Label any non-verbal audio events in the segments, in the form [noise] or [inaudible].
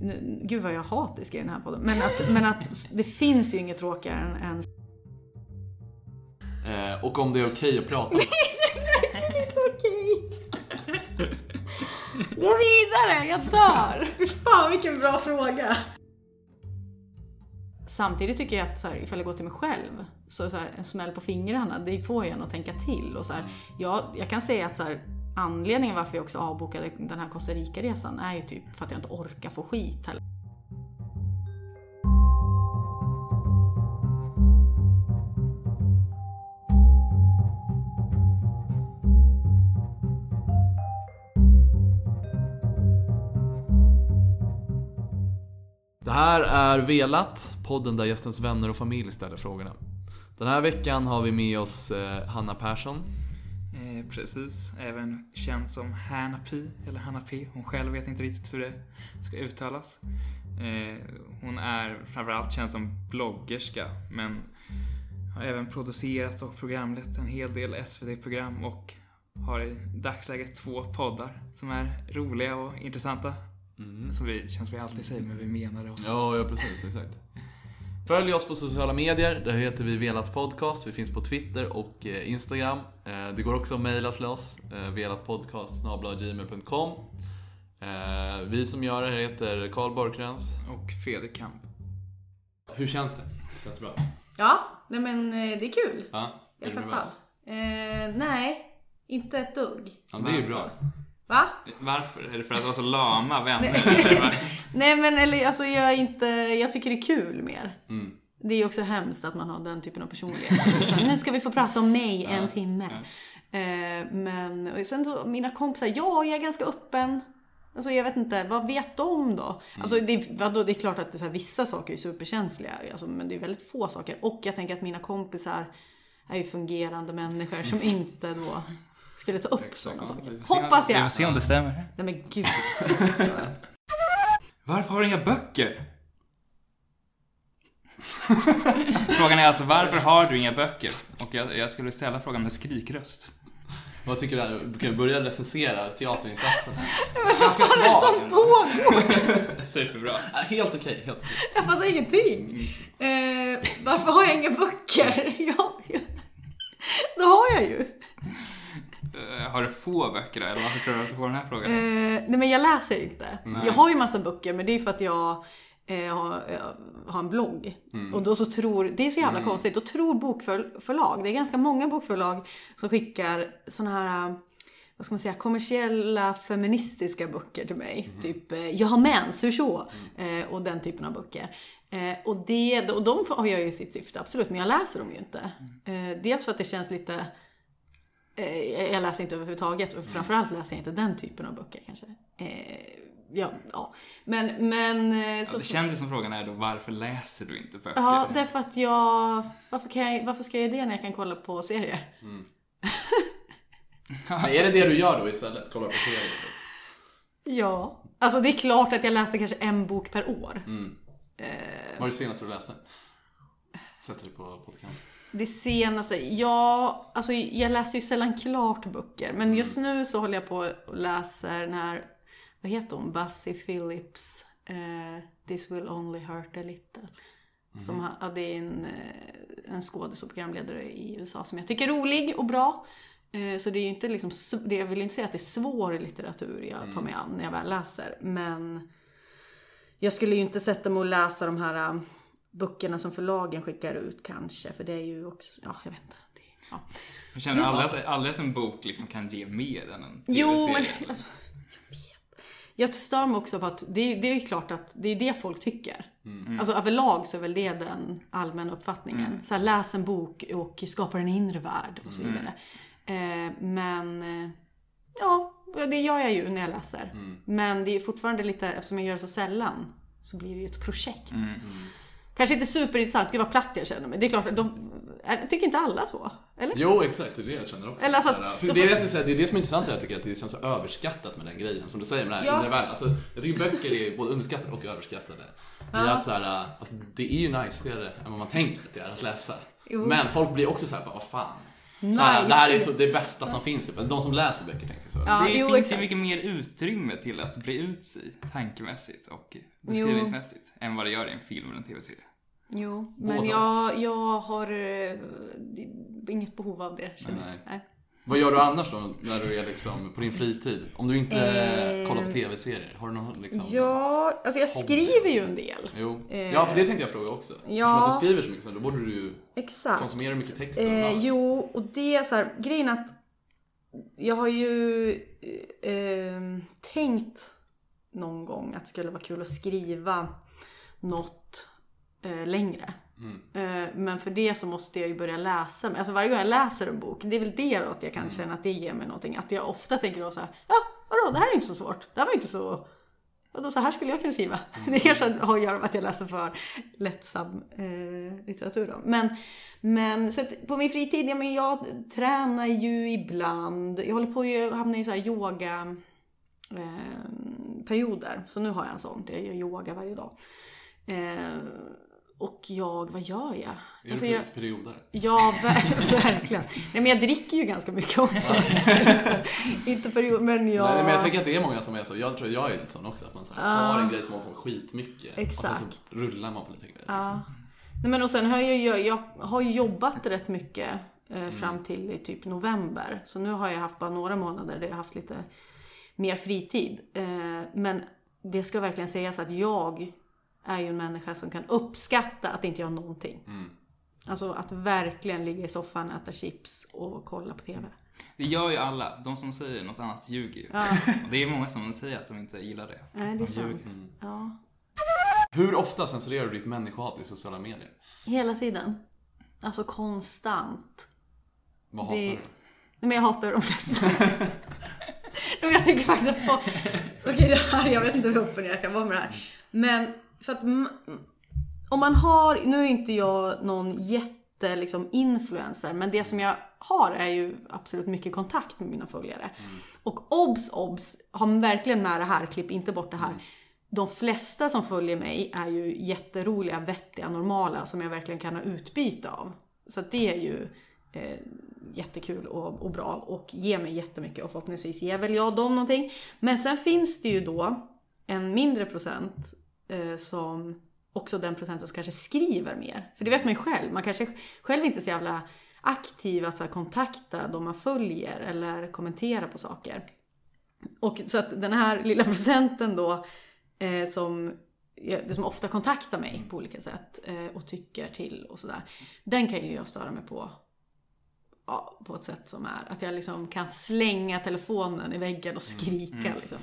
nu- gud vad jag är hatisk i den här podden. Men att, men att det finns ju inget tråkigare än, än Eh, och om det är okej att prata. Okej. Gå vidare, jag dör! Fan vilken bra fråga. Samtidigt tycker jag att så här, ifall jag går till mig själv, så, så här, en smäll på fingrarna, det får ju en att tänka till. Och så här, jag, jag kan säga att så här, anledningen varför jag också avbokade den här Costa Rica-resan är ju typ för att jag inte orkar få skit heller. Det här är Velat, podden där gästens vänner och familj ställer frågorna. Den här veckan har vi med oss eh, Hanna Persson. Eh, precis, även känd som Hanna P, eller Hanna P. Hon själv vet inte riktigt hur det ska uttalas. Eh, hon är framförallt känd som bloggerska, men har även producerat och programlett en hel del SVT-program och har i dagsläget två poddar som är roliga och intressanta. Som vi, känns vi alltid säger, men vi menar det oftast. Ja, ja precis, exakt. Följ oss på sociala medier, där heter vi Velat Podcast. Vi finns på Twitter och eh, Instagram. Eh, Det går också att mejla till oss, eh, velatpodcast.gmail.com Vi som gör det här heter Karl Borgkrans. Och Fredrik Kamp. Hur känns det? Känns det bra? Ja, nej men det är kul. Ja, är du nervös? Eh, nej, inte ett dugg. Ja, det är ju bra. Va? Varför? Är det för att vara så lama vänner? Nej [laughs] men eller alltså jag inte, jag tycker det är kul mer. Mm. Det är ju också hemskt att man har den typen av personlighet. Så nu ska vi få prata om mig en timme. Eh, men och sen så, mina kompisar, ja jag är ganska öppen. Alltså jag vet inte, vad vet de då? Alltså det, är- vadå, det är klart att det här, vissa saker är superkänsliga, alltså, men det är väldigt få saker. Och jag tänker att mina kompisar är ju fungerande människor som inte då skulle ta upp sådana saker. Vi Hoppas Vi jag! får se om det stämmer. Nej men gud. [laughs] Varför har du inga böcker? [laughs] frågan är alltså varför har du inga böcker? Och jag, jag skulle ställa frågan med skrikröst. Vad tycker du? Du kan börja recensera teaterinsatsen här. [laughs] Ganska Vad är det som pågår? Superbra. Helt okej, helt okej. Jag fattar ingenting. Eh, varför har jag inga böcker? Ja, det har jag ju. Eh, har du få böcker då? Eller varför tror du att du får den här frågan? Eh, nej men jag läser inte. Jag har ju massa böcker men det är för att jag eh, har, jag har en blogg. Och då så tror, det är så jävla konstigt, då tror bokförlag, det är ganska många bokförlag som skickar såna här vad ska man säga, kommersiella feministiska böcker till mig. Typ eh, Jag har mens, hur så? Eh, och den typen av böcker. Eh, och, det, och de har jag ju sitt syfte, absolut, men jag läser dem ju inte. Eh, dels för att det känns lite Eh, jag läser inte överhuvudtaget och framförallt läser jag inte den typen av böcker kanske. Eh, ja, ja. Men, men... eh, Ja, Så, det känns ju som frågan är då varför läser du inte böcker? ja, därför att jag... Varför, kan jag... varför ska jag göra det när jag kan kolla på serier? [laughs] Men är det det du gör då istället? Kollar på serier? Ja. Alltså det är klart att jag läser kanske en bok per år. Vad är det senaste du läste? Sätter dig på podcast. Det senaste, ja, alltså jag läser ju sällan klart böcker. Men just nu så håller jag på och läser den här, vad heter hon, Bussie Phillips, eh, This will only hurt a little. Som har, ja, det är en, eh, en skådis och programledare i USA som jag tycker är rolig och bra. Eh, Så det är ju inte liksom, det, jag vill inte säga att det är svår litteratur jag tar mig an när jag väl läser. Men jag skulle ju inte sätta mig och läsa de här böckerna som förlagen skickar ut kanske. För det är ju också, ja jag vet inte. Det, ja. Jag känner aldrig att, aldrig att en bok liksom kan ge mer än en Jo men alltså, jag vet. Jag stör mig också på att det, det är ju klart att det är det folk tycker. Alltså överlag så är väl det den allmänna uppfattningen. Så här, läs en bok och skapa en inre värld och så vidare. Eh, men eh, ja, det gör jag ju när jag läser. Men det är fortfarande lite, eftersom jag gör det så sällan, så blir det ju ett projekt. Kanske inte superintressant, gud vad platt jag känner mig. Det är klart, de, är, tycker inte alla så? Eller? Jo, exakt. Det är det jag känner också. Eller alltså att- för det, får- är det, det är det som är intressant här, jag tycker att det känns så överskattat med den grejen. Som du säger med den här Ja. inre världen. Alltså, jag tycker böcker är både underskattade och överskattade. I att så här, alltså, det är ju najsigare än vad man tänker att det är att läsa. Jo. Men folk blir också så här, bara, vad fan. Så här, Nice. Det här är så det bästa som finns. De som läser böcker tänker så. Ja, det jo, finns exakt. ju mycket mer utrymme till att bli ut sig tankemässigt och beskrivningsmässigt än vad det gör i en film eller en tv-serie. Jo, men jag, jag har eh, inget behov av det känner jag. Nej. Nej. Vad gör du annars då när du är liksom på din fritid? Om du inte Eh, kollar på tv-serier, har du någon liksom? Ja, alltså jag skriver ju en del. Jo. Eh, Ja, för det tänkte jag fråga också. ja. Eftersom att du skriver så mycket, så då borde du ju Exakt. konsumera mycket text. Eh, jo, och det är så här, grejen att jag har ju eh, eh, tänkt någon gång att det skulle vara kul att skriva något eh, längre. Mm. Eh, men för det så måste jag ju börja läsa. Alltså varje gång jag läser en bok, det är väl det då att jag kan Mm. känna att det ger mig någonting. Att jag ofta tänker då så här, ja vadå, det här är inte så svårt. Det här var inte så... Vadå, så här skulle jag kunna skriva. Mm. [laughs] Det kanske har att göra med att jag läser för lättsam eh, litteratur då. Men, men så på min fritid, ja men jag tränar ju ibland. Jag håller på att hamna i så här yoga eh, perioder. Så nu har jag en sån, jag gör yoga varje dag. Eh, och jag, vad gör jag? Är Alltså, jag perioder? Ja, ver- [laughs] verkligen. Nej, men jag dricker ju ganska mycket också. [laughs] inte, inte period, men jag... Nej, men jag tänker att det är många som är så. Jag tror jag är lite sån också. Att man så här, har en grej som man på skitmycket. Och Exakt. sen så rullar man på lite grejer. Liksom. Nej, men och sen har jag, jag, har jobbat rätt mycket eh, Mm. fram till i typ november. Så nu har jag haft bara några månader där jag har haft lite mer fritid. Eh, men det ska verkligen sägas att jag är ju en människa som kan uppskatta att inte göra någonting. Mm. Alltså att verkligen ligga i soffan, äta chips och kolla på TV. Det gör ju alla. De som säger något annat ljuger ju. Ja, Och [laughs] det är många som säger att de inte gillar det. nej, det är De sant. Ja. Hur ofta censurerar du ditt människohat i sociala medier? Hela tiden. Alltså konstant. Vad Det- hatar du? Nej, men jag hatar de flesta. [laughs] men jag tycker faktiskt att folk... Okej, det här, jag vet inte hur upp och ner jag kan vara med det här. Men för att om man har, nu är inte jag någon jätte liksom influencer, men det som jag har är ju absolut mycket kontakt med mina följare. Och obs, obs, ha verkligen med det här, klipp inte bort det här. De flesta som följer mig är ju jätteroliga, vettiga, normala som jag verkligen kan ha utbyte av. Så det är ju eh, jättekul och, och bra och ger mig jättemycket och förhoppningsvis ger väl jag dem någonting. Men sen finns det ju då en mindre procent som också den procenten som kanske skriver mer. För det vet man ju själv, man kanske själv inte är så jävla aktiv att så kontakta de man följer eller kommentera på saker. Och så att den här lilla [laughs] procenten då eh, som, som ofta kontaktar mig på olika sätt eh, och tycker till och sådär. Den kan ju jag störa mig på ja, på ett sätt som är att jag liksom kan slänga telefonen i väggen och skrika liksom.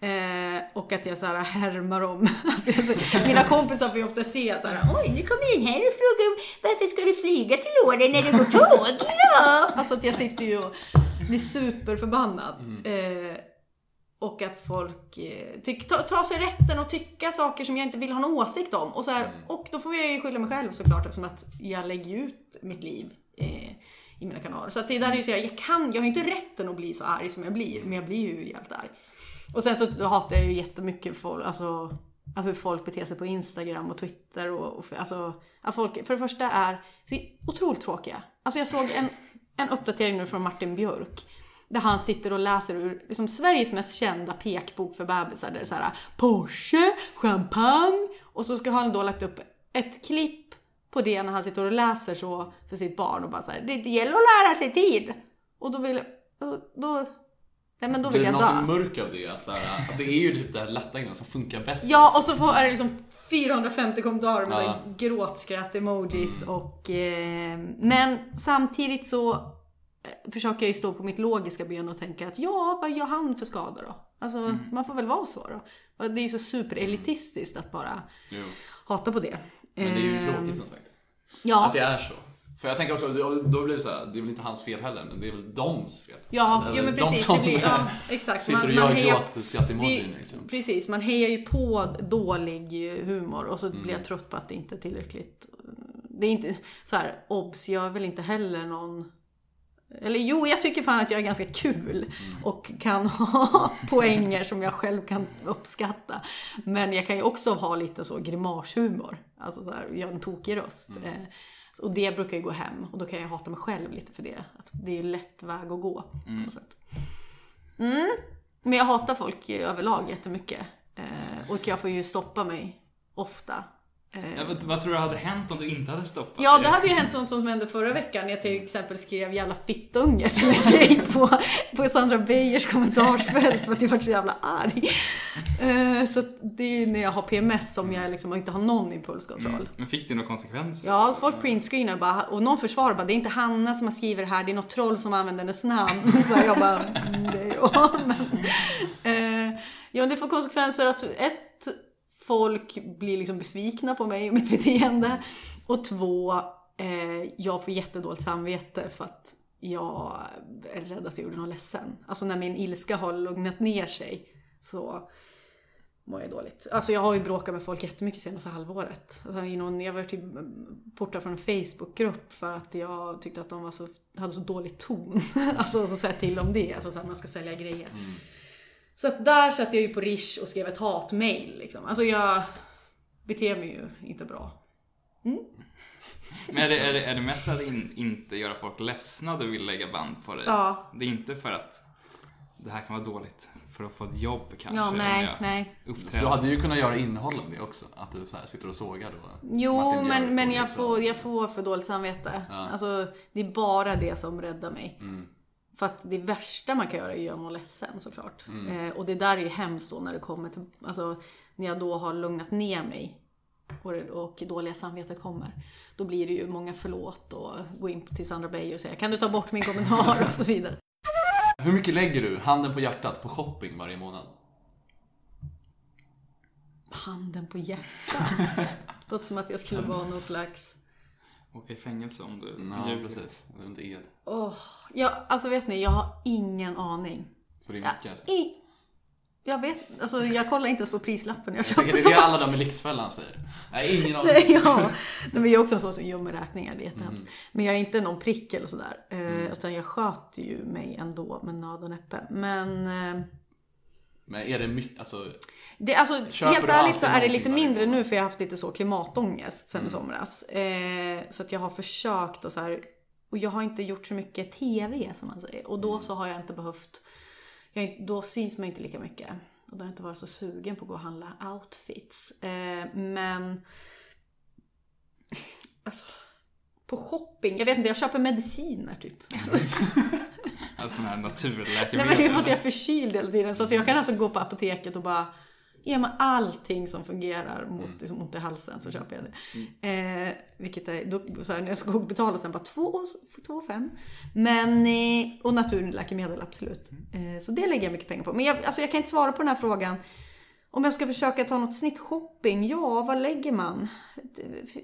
Eh, och att jag så här härmar om. [laughs] Alltså, jag, mina kompisar får ju ofta se så här, oj nu kommer den här och frågar varför ska du flyga till Åre när det går tåg? Ja! [laughs] Alltså att jag sitter ju och blir superförbannad. Eh, och att folk eh, tyck, ta, tar sig rätten att tycka saker som jag inte vill ha någon åsikt om. Och, så här, och då får jag ju skylla mig själv såklart eftersom att jag lägger ut mitt liv eh, i mina kanaler. Så att det där är ju så jag, jag kan, jag har inte rätten att bli så arg som jag blir, men jag blir ju helt arg. Och sen så hatar jag ju jättemycket folk, alltså hur folk beter sig på Instagram och Twitter och, och för, alltså, att folk för det första är så otroligt tråkiga. Alltså jag såg en, en uppdatering nu från Martin Björk där han sitter och läser ur liksom, Sveriges mest kända pekbok för bebisar. Där det är så här Porsche, champagne och så ska han då lagt upp ett klipp på det när han sitter och läser så för sitt barn och bara så här, det, gäller att lära sig tid. Och då vill alltså, då, då Nej men då vill jag man så dö. mörk av det? Att, så här, att det är ju typ det här lätta grejen som funkar bäst. Ja, och så får, är det liksom 450 kommentarer med Ja. gråtskratt-emojis och... Eh, men samtidigt så eh, försöker jag ju stå på mitt logiska ben och tänka att ja, vad gör han för skador då? Alltså, man får väl vara så då. Och det är ju så superelitistiskt att bara Jo. hata på det. Men det är ju Eh, tråkigt som sagt. Ja, Att det är så. För jag tänker också, då blir det så här, det är väl inte hans fel heller, men det är väl doms fel. ja Eller jo men de precis. som Det blir, ja, [laughs] exakt. Sitter och gör gråtskratt det, emojin liksom. Precis, man hejar ju på dålig humor och så Mm. blir jag trött på att det inte är tillräckligt. Det är inte så här, obs, jag är väl inte heller någon eller jo, jag tycker fan att jag är ganska kul Mm. och kan [laughs] ha poänger som jag själv kan uppskatta. Men jag kan ju också ha lite så grimashumor. Alltså så här, göra en tokig röst. Mm. Och det brukar ju gå hem och då kan jag hata mig själv lite för det. Att det är ju lätt väg att gå på något sätt. Mm. Men jag hatar folk överlag jättemycket. Eh, och jag får ju stoppa mig ofta. Eh, Ja, vad, vad tror du hade hänt om du inte hade stoppat Ja, det hade ju hänt sånt som hände förra veckan när jag till exempel skrev jävla fittunge till en tjej på, på Sandra Beijers kommentarsfält för att jag var så jävla arg. Eh, Så det är när jag har PMS som jag liksom inte har någon impulskontroll. Mm. Men fick det några konsekvenser? Ja, folk printscreenar bara och någon försvarar bara det är inte Hanna som har skrivit det här, det är något troll som använder hennes namn. [laughs] Så jag bara, mm, det är jag. [laughs] Men, eh, ja, det får konsekvenser att ett, folk blir liksom besvikna på mig och mitt beteende. Och två, eh, jag får jättedåligt samvete för att jag är rädd att jag gjorde någon ledsen. Alltså när min ilska har lugnat ner sig så mår jag dåligt. Alltså jag har ju bråkat med folk jättemycket senaste halvåret. Alltså i någon, jag var typ portad från en Facebookgrupp för att jag tyckte att de var så, hade så dålig ton. [laughs] alltså så säga till om det, alltså så att man ska sälja grejer. Mm. Så att där satt jag ju på Rish och skrev ett hatmail liksom. Alltså jag beter mig ju inte bra. [laughs] Men är det, är det, är det mest att in, inte göra folk ledsna du vill lägga band på dig? Ja. Det är inte för att det här kan vara dåligt för att få ett jobb kanske? Ja, nej, nej. Uppträder. Du hade ju kunnat göra innehåll om det också. Att du så här sitter och sågar då. Jo, Martin men, men jag, liksom- får, jag får för dåligt samvete. Ja. Alltså, det är bara det som räddar mig. Mm. För att det värsta man kan göra är att göra någon ledsen såklart. Mm. Eh, och det där är ju hemskt då när det kommer till, alltså när jag då har lugnat ner mig och, och dåliga samvetet kommer. Då blir det ju många förlåt och gå in till Sandra Beijer och säga kan du ta bort min kommentar [laughs] och så vidare. Hur mycket lägger du, handen på hjärtat, på shopping varje månad? Handen på hjärtat. [laughs] Låter som att jag skulle vara någon slags Åka i fängelse om du Ja, ljuger. precis. Det är inte ed. Åh, ja, alltså vet ni, jag har ingen aning. Så det är Ja, mycket alltså. i, jag vet, alltså jag kollar inte ens på prislappen när jag köper det är det alla de i Lyxfällan säger. Nej, ingen aning. Nej, ja. Nej, men jag är också en sån som gömmer räkningar, det är jättehemskt. Mm. Men jag är inte någon prick eller sådär. Eh, Utan jag sköter ju mig ändå med nöd och näppe. Men eh, Men är det mycket, alltså. det, alltså, helt ärligt så är det lite mindre nu för jag har haft lite så klimatångest Mm. sen i somras. Eh, så att jag har försökt och så här. Och jag har inte gjort så mycket TV som man säger. Och då Mm. så har jag inte behövt, jag, då syns man inte lika mycket. Och då har jag inte varit så sugen på att gå och handla outfits. Eh, men Alltså, på shopping. Jag vet inte, jag köper mediciner typ. [laughs] [laughs] Alltså sådana här Nej naturläkemedel. men det är för att jag är förkyld hela tiden. Så att jag kan alltså gå på apoteket och bara Ge mig allting som fungerar mot liksom, ont i halsen så köper jag det. Eh, vilket är, då, så här, när jag ska betala sen bara 2 2 5. Men, eh, och naturläkemedel absolut. Eh, så det lägger jag mycket pengar på. Men jag, alltså, jag kan inte svara på den här frågan. Om jag ska försöka ta något snitt shopping, ja vad lägger man?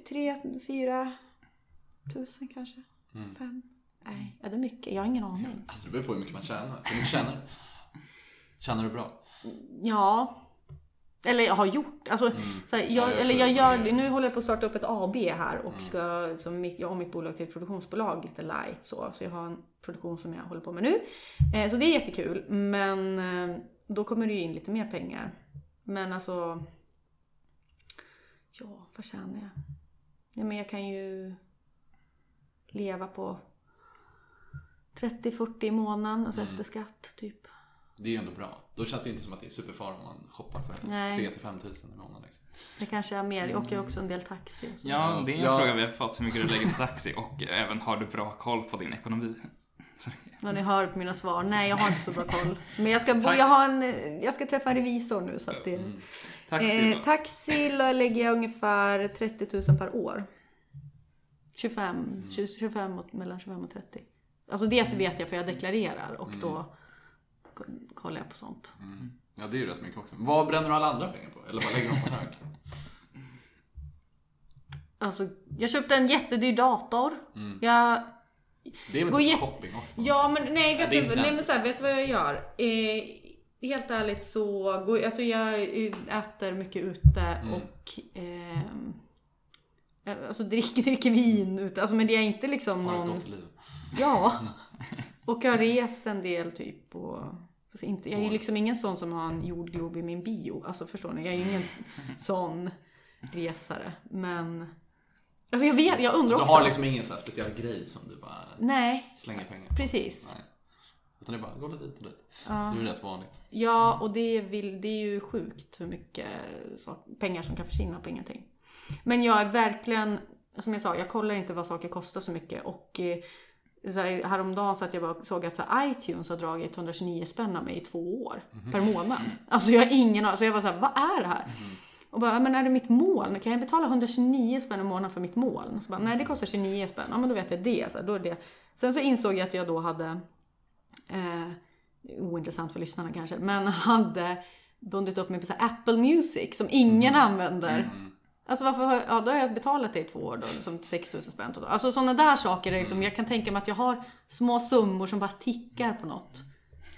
3, 4 tusen kanske? Fem? Nej, är det mycket? Jag har ingen aning. Alltså det beror på hur mycket man tjänar. Hur mycket tjänar? Tjänar du bra? Ja. Eller jag har gjort. Alltså, så här, jag, Mm. Ja, jag eller jag gör, med. nu håller jag på att starta upp ett AB här Mm. och ska, så mitt, jag har mitt bolag till ett produktionsbolag lite light så. Så jag har en produktion som jag håller på med nu. Eh, så det är jättekul. Men eh, då kommer det ju in lite mer pengar. Men alltså... Ja, vad tjänar jag? Ja, men jag kan ju leva på 30-40 i månaden, alltså Mm. efter skatt typ. Det är ju ändå bra. Då känns det inte som att det är superfar om man shoppar för Nej. 3 till 5 tusen i månaden. Liksom. Det kanske är mer. Jag åker ju också en del taxi och så. Ja, det är en Ja. fråga vi har fått. Hur mycket du lägger på taxi och även har du bra koll på din ekonomi? [laughs] När ni hör på mina svar. Nej, jag har inte så bra koll. Men jag ska, bo, jag har en, jag ska träffa en revisor nu så att det... Taxi Eh, taxi lägger jag ungefär 30 000 per år. 25, 20, 25 och, mellan 25 och 30. Alltså det så vet jag för jag deklarerar och då k- kollar jag på sånt. Ja, det är ju rätt mycket också. Vad bränner du alla andra pengar på? Eller vad lägger du på hög? [laughs] Alltså, jag köpte en jättedyr dator. Jag Det är väl typ shopping också? Ja, men nej, vet du, nej men så här, vet du vad jag gör? Eh, helt ärligt så, går, alltså jag äter mycket ute Mm. och ehm, eh, alltså dricker, dricker vin ute. Alltså, men det är inte liksom Har ett någon... gott liv. Ja. Och jag har rest en del typ och... Fast inte, jag är ju liksom ingen sån som har en jordglob i min bio. Alltså förstår ni? Jag är ju ingen [laughs] sån resare. Men Alltså jag vet, jag undrar Du också. har liksom ingen sån här speciell grej som du bara Nej, slänger pengar på? precis. Nej. Utan det är bara, gå lite hit och dit. Det är ju rätt vanligt. Ja, och det, vill, det är ju sjukt hur mycket pengar som kan försvinna på ingenting. Men jag är verkligen, som jag sa, jag kollar inte vad saker kostar så mycket. Och eh, så här, häromdagen så att jag bara såg att så här, iTunes har dragit 129 spänn av mig i två år per månad. Alltså jag har ingen aning. Så jag var så här, vad är det här? Och bara, men är det mitt moln? Kan jag betala 129 spänn i månaden för mitt moln? Så bara, nej det kostar 29 spänn. Ja men då vet jag det. Så här, då är det. Sen så insåg jag att jag då hade, eh, ointressant för lyssnarna kanske, men hade bundit upp mig på så Apple Music som ingen använder. Alltså varför har, ja, då har jag betalat det i två år då, liksom 6000 spänn totalt. Alltså sådana där saker, är liksom, jag kan tänka mig att jag har små summor som bara tickar på något.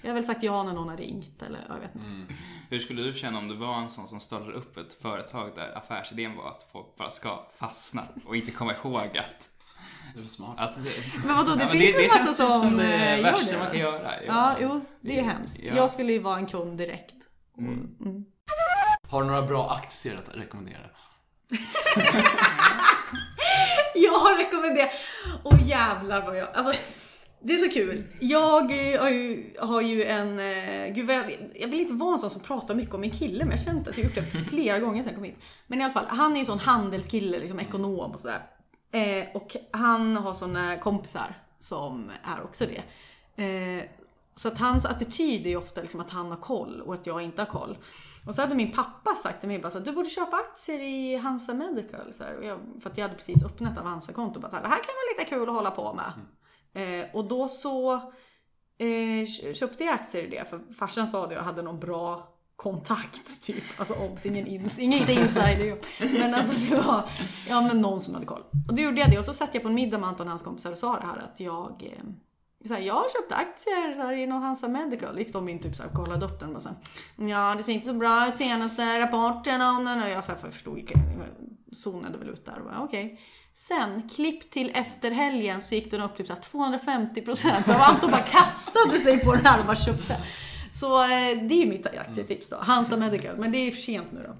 Jag har väl sagt ja när någon har ringt eller jag vet inte. Hur skulle du känna om du var en sån som startade upp ett företag där affärsidén var att folk bara ska fastna och inte komma ihåg att... Det är för smart. att Men vadå, det Ja, finns väl massa typ som, det eh, gör det? man kan göra. Ja, jo, det är hemskt. Ja. Jag skulle ju vara en kund direkt. Mm. Har du några bra aktier att rekommendera? [laughs] Jag har rekommenderat... Åh jävlar vad jag... Alltså, det är så kul. Jag eh, har ju, har ju en... Eh, gud, vad jag, jag vill inte vara en sån som pratar mycket om min kille, men jag har känt att jag har gjort det flera gånger sen jag kom hit. Men i alla fall, han är ju en sån handelskille, liksom ekonom och sådär. Eh, och han har såna kompisar som är också det. Eh, så att hans attityd är ju ofta liksom att han har koll och att jag inte har koll. Och så hade min pappa sagt till mig bara så att du borde köpa aktier i Hansa Medical. Så jag, för att jag hade precis öppnat Avanza-konto. Bara så här, det här kan vara lite kul att hålla på med. Eh, och då så eh, köpte jag aktier i det. För farsan sa det och jag hade någon bra kontakt typ. Alltså obs, ingen ins, inget insider. Men alltså det var ja, men någon som hade koll. Och då gjorde jag det och så satt jag på en middag med Anton och hans kompisar och sa det här att jag eh, så här, jag har köpt aktier så i någon Hansa Medical. Gick de in typ så här, och kollade upp den och så här, Ja, det ser inte så bra ut senaste rapporterna. Och jag så här, för jag förstod inte. Zonade väl ut där och bara okej. Sen, klipp till efter helgen så gick den upp typ så 250% Så Anton bara kastade sig på den här och bara köpte. Så eh, det är mitt aktietips då. Hansa Medical. Men det är för sent nu då.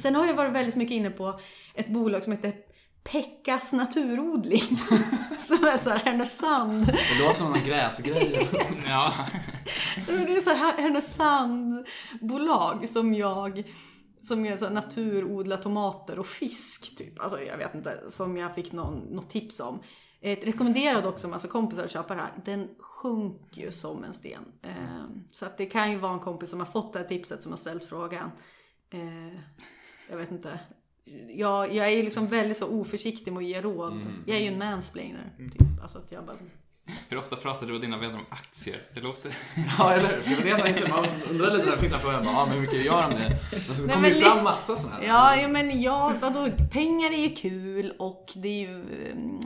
Sen har jag varit väldigt mycket inne på ett bolag som heter Pekkas naturodling. [laughs] som är så här Härnösand. Det låter som en gräsgrej. [laughs] Ja. Det är så här Härnösandbolag som jag som är så här naturodla tomater och fisk typ. Alltså jag vet inte, som jag fick någon, något tips om. Eh, rekommenderade också en massa kompisar att köpa det här. Den sjunker ju som en sten. Eh, så att det kan ju vara en kompis som har fått det här tipset som har ställt frågan. Eh, jag vet inte. Jag, jag är ju liksom väldigt så oförsiktig med att ge råd. Jag är ju en mansplainer. Typ. Alltså att jag bara... Hur ofta pratar du och dina vänner om aktier? Det låter... [laughs] ja, eller hur? För det vet man inte. Man undrar lite när jag den frågan. Bara, ja, men hur mycket gör de det? Men så kommer det fram massa sådana här. Ja, ja men ja, vadå, pengar är ju kul och det är ju... mm,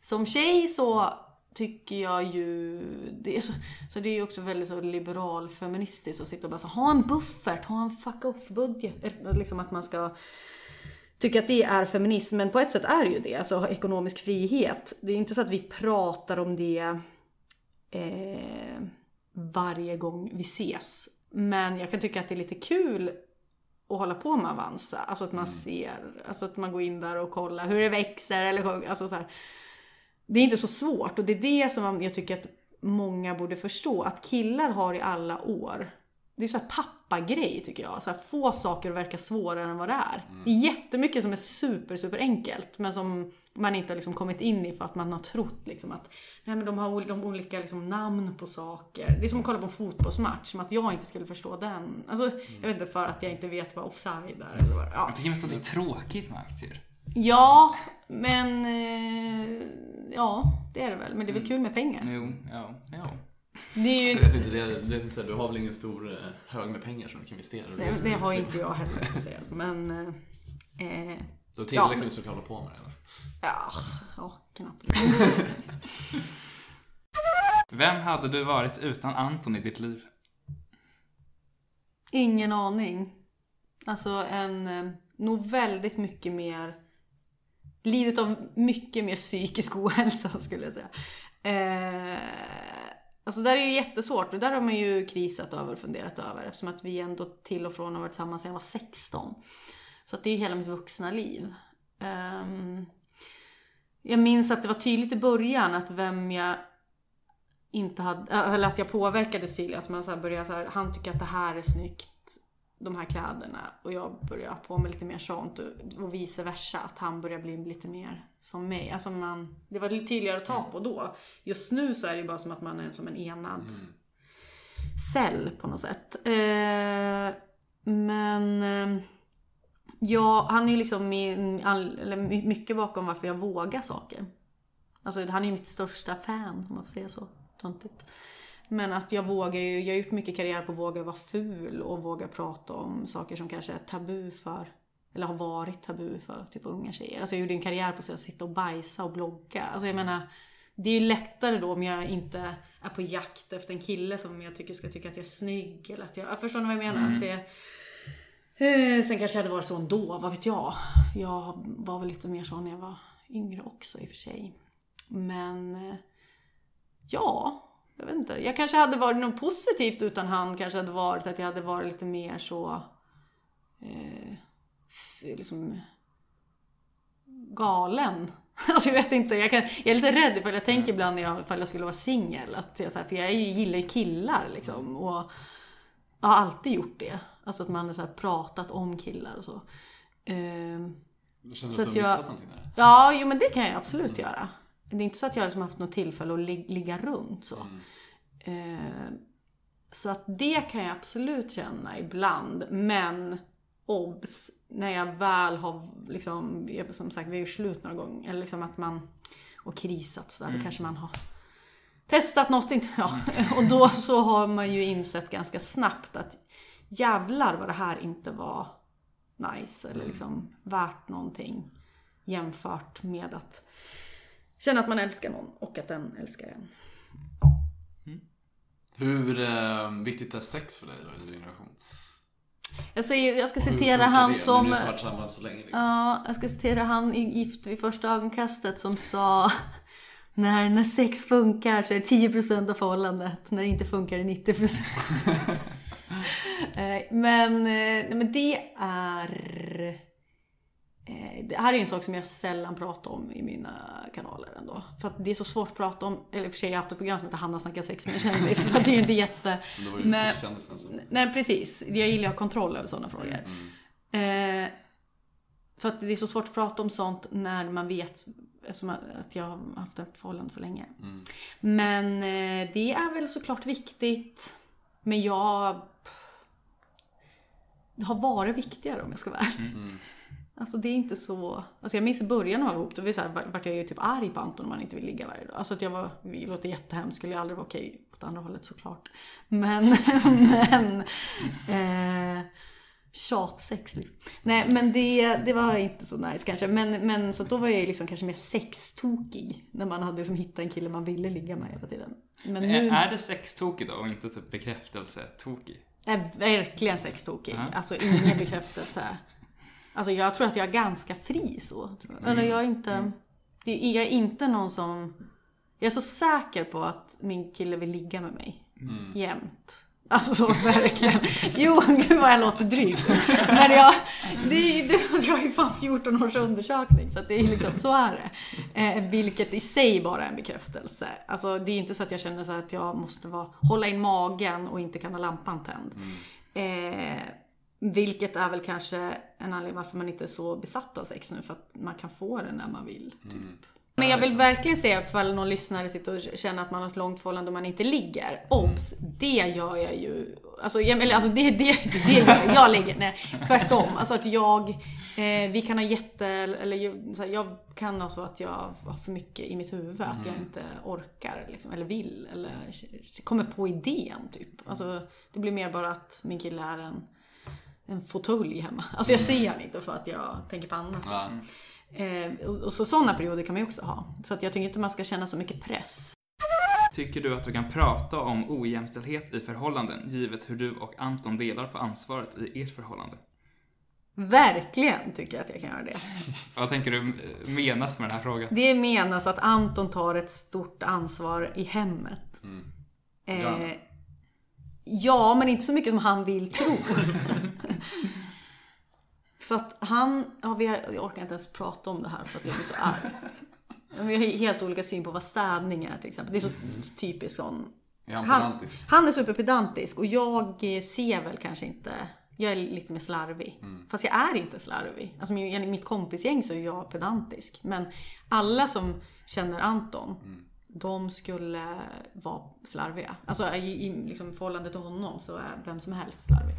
Som tjej så tycker jag ju... Det är så, så det är ju också väldigt så liberal feministiskt att sitta och bara så, ha en buffert, ha en fuck off-budget. Liksom att man ska tycka att det är feminism, men på ett sätt är det ju det. Alltså ekonomisk frihet. Det är inte så att vi pratar om det eh, varje gång vi ses. Men jag kan tycka att det är lite kul att hålla på med Avanza. Alltså att man ser, alltså att man går in där och kollar hur det växer eller alltså så här. Det är inte så svårt och det är det som jag tycker att många borde förstå. Att killar har i alla år, det är så här pappagrej tycker jag. Så här, få saker att verka svårare än vad det är. Det är jättemycket som är super, super enkelt men som man inte har liksom kommit in i för att man har trott liksom att nej, men de har de olika liksom namn på saker. Det är som att kolla på en fotbollsmatch, som att jag inte skulle förstå den. Alltså, Jag vet inte, för att jag inte vet vad offside är. Eller vad, ja. Jag tycker att det är tråkigt med aktier. Ja, men... Eh, ja, det är det väl. Men det är väl kul med pengar. Jo, ja, ja. Det är Jag ju... vet inte, det, det är inte så här, du har väl ingen stor eh, hög med pengar som du kan investera? Det, det har inte jag heller, säga. Men... Eh, eh, Du har Ja, tillräckligt så du kan hålla på med det. Eller? ja, ja, knappt. [laughs] Vem hade du varit utan Anton i ditt liv? Ingen aning. Alltså en... Eh, nog väldigt mycket mer... Livet av mycket mer psykisk ohälsa skulle jag säga. Eh, alltså där är ju jättesvårt och där har man ju krisat över och funderat över eftersom att vi ändå till och från har varit tillsammans sedan jag var 16. Så att det är ju hela mitt vuxna liv. Um, jag minns att det var tydligt i början att vem jag inte hade, eller att jag påverkade Silja. Att man så här började så här, han tycker att det här är snyggt, de här kläderna. Och jag börjar ha på mig lite mer sånt och, och vice versa. Att han börjar bli lite mer som mig. Alltså man, det var tydligare att ta på då. Just nu så är det bara som att man är som en enad cell på något sätt. Eh, men eh, ja, han är ju liksom min, all, mycket bakom varför jag vågar saker. Alltså han är ju mitt största fan om man får säga så. Töntigt. Men att jag vågar ju, jag har gjort mycket karriär på att våga vara ful och våga prata om saker som kanske är tabu för, eller har varit tabu för typ unga tjejer. Alltså jag gjorde en karriär på att sitta och bajsa och blogga. Alltså jag menar, det är ju lättare då om jag inte är på jakt efter en kille som jag tycker ska tycka att jag är snygg. Eller att jag, jag förstår ni vad jag menar? Mm. Att det, eh, sen kanske jag hade varit så ändå, vad vet jag. Jag var väl lite mer så när jag var yngre också i och för sig. Men eh, ja, jag vet inte. Jag kanske hade varit något positivt utan han kanske hade varit att jag hade varit lite mer så eh, liksom galen. [laughs] Alltså jag vet inte, jag, kan, jag är lite rädd ifall jag tänker ibland när jag, ifall jag skulle vara singel. För jag gillar ju killar liksom. Och jag har alltid gjort det. Alltså att man har så pratat om killar och så. Ehm, Du känner Så att du har jag- missat någonting där? Ja, jo men det kan jag absolut göra. Det är inte så att jag liksom haft något tillfälle att lig- ligga runt så. Eh, så att det kan jag absolut känna ibland. Men obs, när jag väl har liksom, som sagt vi har ju slut några gånger. Eller liksom att man, och krisat sådär, då kanske man har testat något. Inte, ja. Och då så har man ju insett ganska snabbt att jävlar vad det här inte var nice. Eller liksom värt någonting jämfört med att känna att man älskar någon och att den älskar en. Hur eh, viktigt är sex för dig då i din relation? Jag, säger, jag ska citera han det som... Ni har så länge liksom? Ja, jag ska citera han i Gift vid första ögonkastet som sa [laughs] när, när sex funkar så är det 10% av förhållandet. När det inte funkar är det 90%. [laughs] Eh, men, eh, men det är... eh, Det här är en sak som jag sällan pratar om i mina kanaler ändå. För att det är så svårt att prata om, eller för sig jag har haft ett program som heter Hanna snackar sex med en kändis. Så det är ju inte jätte... [laughs] Men det var ju Men- inte kändisen som... Nej precis, jag gillar att ha kontroll över sådana frågor. Eh, för att det är så svårt att prata om sånt när man vet, eftersom att jag har haft ett förhållande så länge. Men eh, det är väl såklart viktigt. Men jag... Det har varit viktigare om jag ska vara ärlig. Alltså det är inte så... Alltså jag minns i början när man var ihop, då var så här, vart jag ju typ arg på Anton om man inte vill ligga varje dag. Alltså att jag var, det låter jättehemskt, skulle ju aldrig vara okej åt andra hållet såklart. Men, [laughs] men... Eh, tjatsex liksom. Nej men det, det var inte så nice kanske. Men, men så då var jag ju liksom kanske mer sextokig. När man hade liksom hittat en kille man ville ligga med hela tiden. Men nu... Är, det sextokig då och inte typ bekräftelse-tokig? är verkligen sextokig. Ja. Alltså ingen bekräftelse. Alltså jag tror att jag är ganska fri så. Eller jag är inte... det- Jag är inte någon som... Jag är så säker på att min kille vill ligga med mig. Jämt. Alltså så verkligen. [laughs] Jo, gud vad jag låter dryg. Men jag, det, är- det, jag har ju fan 14 års undersökning så att det är liksom, så är det. Eh, vilket i sig bara är en bekräftelse. Alltså det är inte så att jag känner så att jag måste vara, hålla in magen och inte kan ha lampan tänd. Eh, vilket är väl kanske en anledning varför man inte är så besatt av sex nu. För att man kan få det när man vill. Typ. Men jag vill verkligen säga ifall någon lyssnare sitter och känner att man har ett långt förhållande och man inte ligger. Obs! Det gör jag ju. Alltså, jag, eller, alltså det, det, det gör jag. Jag ligger, nej tvärtom. Alltså att jag, eh, vi kan ha jätte, eller här, jag kan ha så att jag har för mycket i mitt huvud. Att jag inte orkar liksom, eller vill. Eller kommer på idén typ. Alltså det blir mer bara att min kille är en en fåtölj hemma. Alltså jag ser han inte för att jag tänker på annat. Ja. Eh, och, och så sådana perioder kan man ju också ha. Så att jag tycker inte man ska känna så mycket press. Tycker du att du kan prata om ojämställdhet i förhållanden givet hur du och Anton delar på ansvaret i ert förhållande? Verkligen tycker jag att jag kan göra det. [laughs] Vad tänker du eh, menas med den här frågan? Det menas att Anton tar ett stort ansvar i hemmet. Han Eh, ja, men inte så mycket som han vill tro. [laughs] [laughs] för att han, ja, vi har, jag orkar inte ens prata om det här för att jag blir så arg. [laughs] Vi har helt olika syn på vad städning är till exempel. Det är så typiskt sån. Är han Han, han är superpedantisk och jag eh, ser väl kanske inte jag är lite mer slarvig. Fast jag är inte slarvig. Alltså i mitt kompisgäng så är jag pedantisk. Men alla som känner Anton, de skulle vara slarviga. Alltså i, i liksom förhållande till honom så är vem som helst slarvig.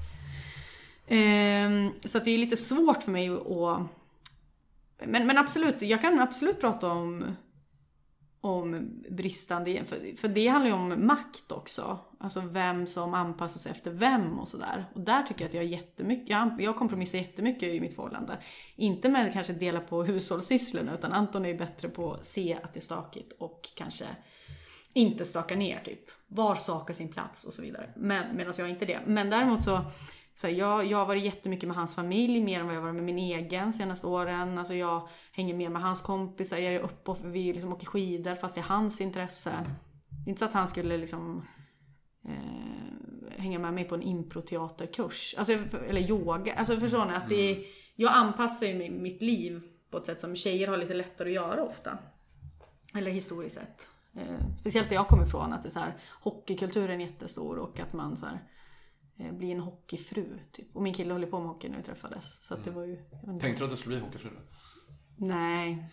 Ehm, så att det är lite svårt för mig att... Men, men absolut, jag kan absolut prata om, om bristande... För, för det handlar ju om makt också. Alltså vem som anpassar sig efter vem och sådär. Och där tycker jag att jag är jättemycket... Jag, jag kompromissar jättemycket i mitt förhållande. Inte med kanske dela på hushållssysslorna utan Anton är ju bättre på att se att det är stakigt och kanske inte staka ner typ. Var sak har sin plats och så vidare. Men, medan jag inte det. Men däremot så, så jag, jag har varit jättemycket med hans familj mer än vad jag varit med min egen senaste åren. Alltså jag hänger mer med hans kompisar, jag är uppe och vi liksom åker skidor fast det är hans intresse. Det är inte så att han skulle liksom eh, hänga med mig på en improteaterkurs. Alltså, eller yoga. Alltså förstår ni? Att det är, jag anpassar ju mi- mitt liv på ett sätt som tjejer har lite lättare att göra ofta. Eller historiskt sett. Eh, speciellt där jag kommer ifrån, att det är så här, hockeykulturen är jättestor och att man så här, eh, blir en hockeyfru. Typ. Och min kille höll ju på med hockey när vi träffades. Så att det var ju... Tänkte du att du skulle bli hockeyfru? Nej.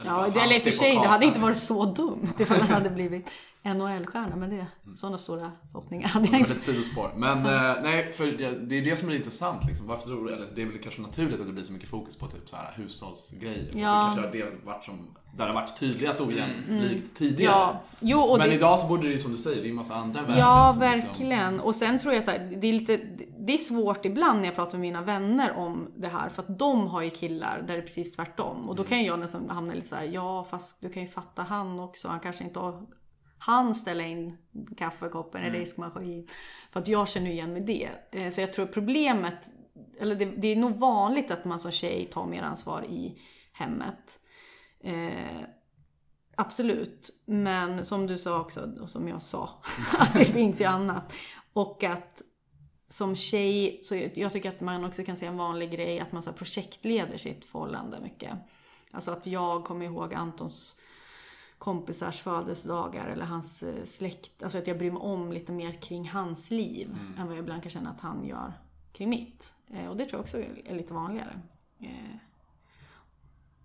Eller Ja, det, eller i och för sig, det hade inte varit så dumt ifall han hade blivit NHL-stjärna. Men det, sådana stora förhoppningar hade jag Det var inte. lite sidospår. Men eh, nej, för det är det som är intressant. Liksom. Varför tror du, eller det är väl kanske naturligt att det blir så mycket fokus på typ så här hushållsgrejer. Ja. Det kanske har det varit som, där det har varit tydligast ojämlikt tidigare. Ja, jo, och Men det, idag så borde det ju som du säger, det är ju massa andra värden. Ja, som liksom- verkligen. Och sen tror jag så här, det är lite, det är svårt ibland när jag pratar med mina vänner om det här. För att de har ju killar där det är precis tvärtom. Och då kan jag nästan hamna lite så här, ja fast du kan ju fatta han också. Han kanske inte har, han ställa in kaffekoppen i diskmaskin. För att jag känner igen med det. Eh, Så jag tror problemet, eller det, det är nog vanligt att man som tjej tar mer ansvar i hemmet. Eh, Absolut, men som du sa också, och som jag sa, [laughs] att det finns ju annat. Och att som tjej, så jag tycker att man också kan se en vanlig grej att man så projektleder sitt förhållande mycket. Alltså att jag kommer ihåg Antons kompisars födelsedagar eller hans eh, släkt. Alltså att jag bryr mig om lite mer kring hans liv än vad jag ibland kan känna att han gör kring mitt. Eh, Och det tror jag också är lite vanligare. Eh,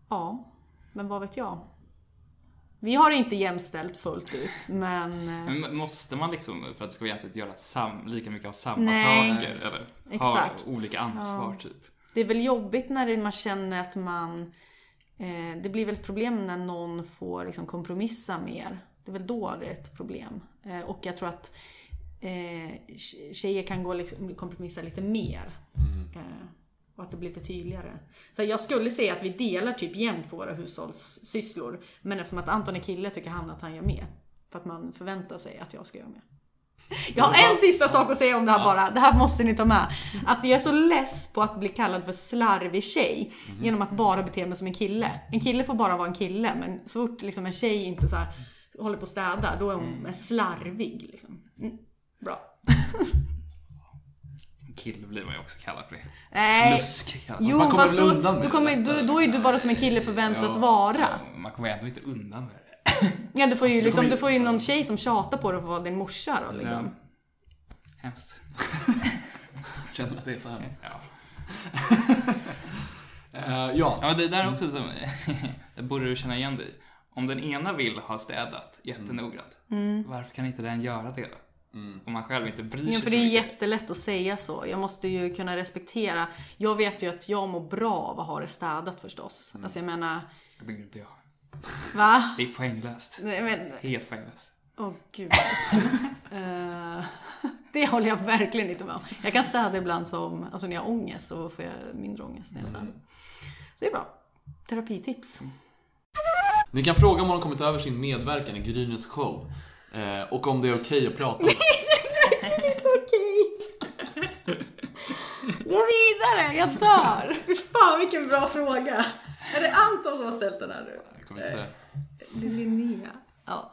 Ja, men vad vet jag. Vi har inte jämställt fullt ut, men... Men måste man liksom, för att det ska vara jämställt, göra sam, lika mycket av samma Nej. saker? Eller Exakt. ha olika ansvar, typ? Det är väl jobbigt när man känner att man... Eh, det blir väl ett problem när någon får liksom kompromissa mer. Det är väl då det är ett problem. Eh, och jag tror att eh, tje- tjejer kan gå liksom, kompromissa lite mer. Eh, och att det blir lite tydligare. Så jag skulle säga att vi delar typ jämnt på våra hushållssysslor. Men eftersom att Anton är kille tycker han att han gör mer. För att man förväntar sig att jag ska göra mer. Jag har en sista sak att säga om det här bara. Det här måste ni ta med. Att jag är så less på att bli kallad för slarvig tjej. Genom att bara bete mig som en kille. En kille får bara vara en kille. Men så fort liksom en tjej inte så här, håller på att städa, då är hon slarvig. Liksom. Mm, bra. Kille blir man ju också kallad för det. Nej. Slusk kallas Jo, man kommer fast då, undan med då, det kommer, då, lättare, då är du bara som en kille förväntas vara. Ja, man kommer ändå inte undan med det. Ja, du får ju, Alltså, liksom, du får ju någon tjej som tjatar på dig för att vara din morsa då liksom. Hemskt. [laughs] Känner att det är så här. Ja. [laughs] Eh, ja. Ja, det där är också som, [laughs] det borde du känna igen dig. Om den ena vill ha städat jättenoggrant, varför kan inte den göra det då? Om man själv inte bryr sig Ja, för det är mycket. jättelätt att säga så. Jag måste ju kunna respektera. Jag vet ju att jag mår bra av att ha det städat förstås. Alltså jag menar, Det vill inte jag. Va? Det är poänglöst. Nej, men, Helt poänglöst. åh gud. [laughs] Eh, det håller jag verkligen inte med om. Jag kan städa ibland som, alltså när jag har ångest så får jag mindre ångest när jag städar. Så det är bra. Terapitips. Ni kan fråga om hon har kommit över sin medverkan i Grynäs show. Eh, och om det är okej att prata om det. [laughs] Okej. Gå vidare, jag dör. Fy fan vilken bra fråga. Är det Anton som har ställt den här nu? Jag kommer inte säga. Det är Linnea. Ja.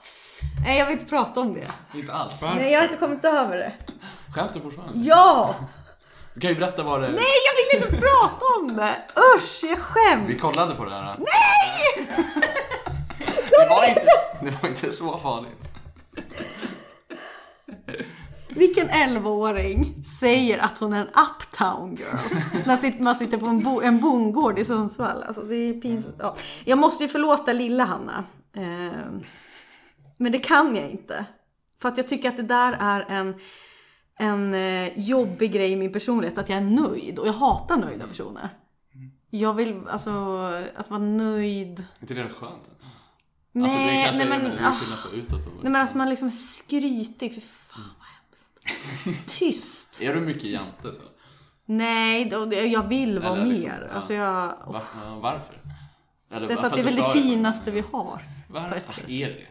Nej, jag vill inte prata om det. Inte alls. Nej, jag har inte kommit över det. Skäms du fortfarande? Ja! Du kan ju berätta vad det Nej, jag vill inte prata om det! Usch, jag Vi skäms! kollade på det här. det, var inte, det var inte så farligt. Vilken 11-åring säger att hon är en uptown girl? När man sitter på en, bo, en bondgård i Sundsvall. Alltså det är pinsamt. Ja. Jag måste ju förlåta lilla Hanna. Eh, men det kan jag inte. För att jag tycker att det där är en, en eh, jobbig grej i min personlighet. Att jag är nöjd. Och jag hatar nöjda personer. Jag vill, alltså, att vara nöjd. Är inte det rätt skönt? Nej, alltså, det nej men... på utåt Nej men att man liksom är skrytig. För. Tyst. Är du mycket jante så? Nej, jag vill vara Eller liksom, mer. ja. Alltså jag... Va, ja, varför? Eller Därför att det är väl det finaste vi har. Varför är det?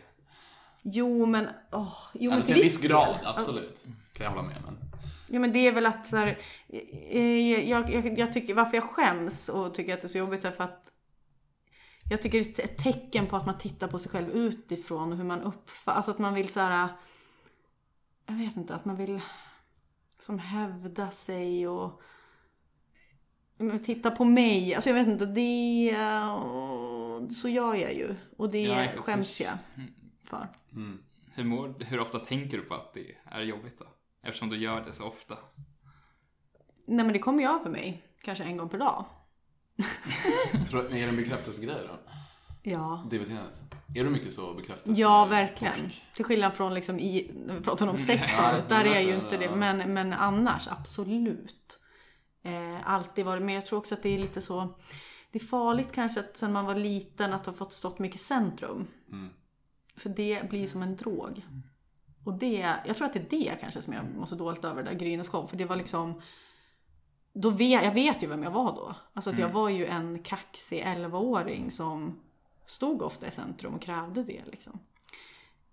Jo men, åh, jo men Alltså, till viss viss grad, absolut. Kan jag hålla med men. Jo men det är väl att så här, eh, jag, jag, jag tycker, varför jag skäms och tycker att det är så jobbigt är för att jag tycker det är ett tecken på att man tittar på sig själv utifrån och hur man uppfattar, alltså att man vill så här, jag vet inte, att man vill som hävda sig och titta på mig, alltså jag vet inte, det, så gör jag ju och det Ja, exakt. skäms jag för. Hur, mår, hur ofta tänker du på att det är jobbigt då? Eftersom du gör det så ofta. Nej men det kommer ju över mig, kanske en gång per dag. [laughs] Tror, är det en bekräftelsegrej då? Ja. Det beteendet? Är du mycket så bekräftelse? Ja, verkligen. torsk? Till skillnad från liksom i, när vi pratade om sex Ja, förut, där är jag ju inte det. Men, men annars, absolut. Eh, alltid varit med. Jag tror också att det är lite så, det är farligt kanske att sen man var liten att ha fått stått mycket i centrum. Mm. För det blir ju som en drog. Och det, jag tror att det är det kanske som jag mår så dåligt över, där Grynes show. För det var liksom, då vet, jag vet ju vem jag var då. Alltså att jag var ju en kaxig 11-åring som stod ofta i centrum och krävde det liksom.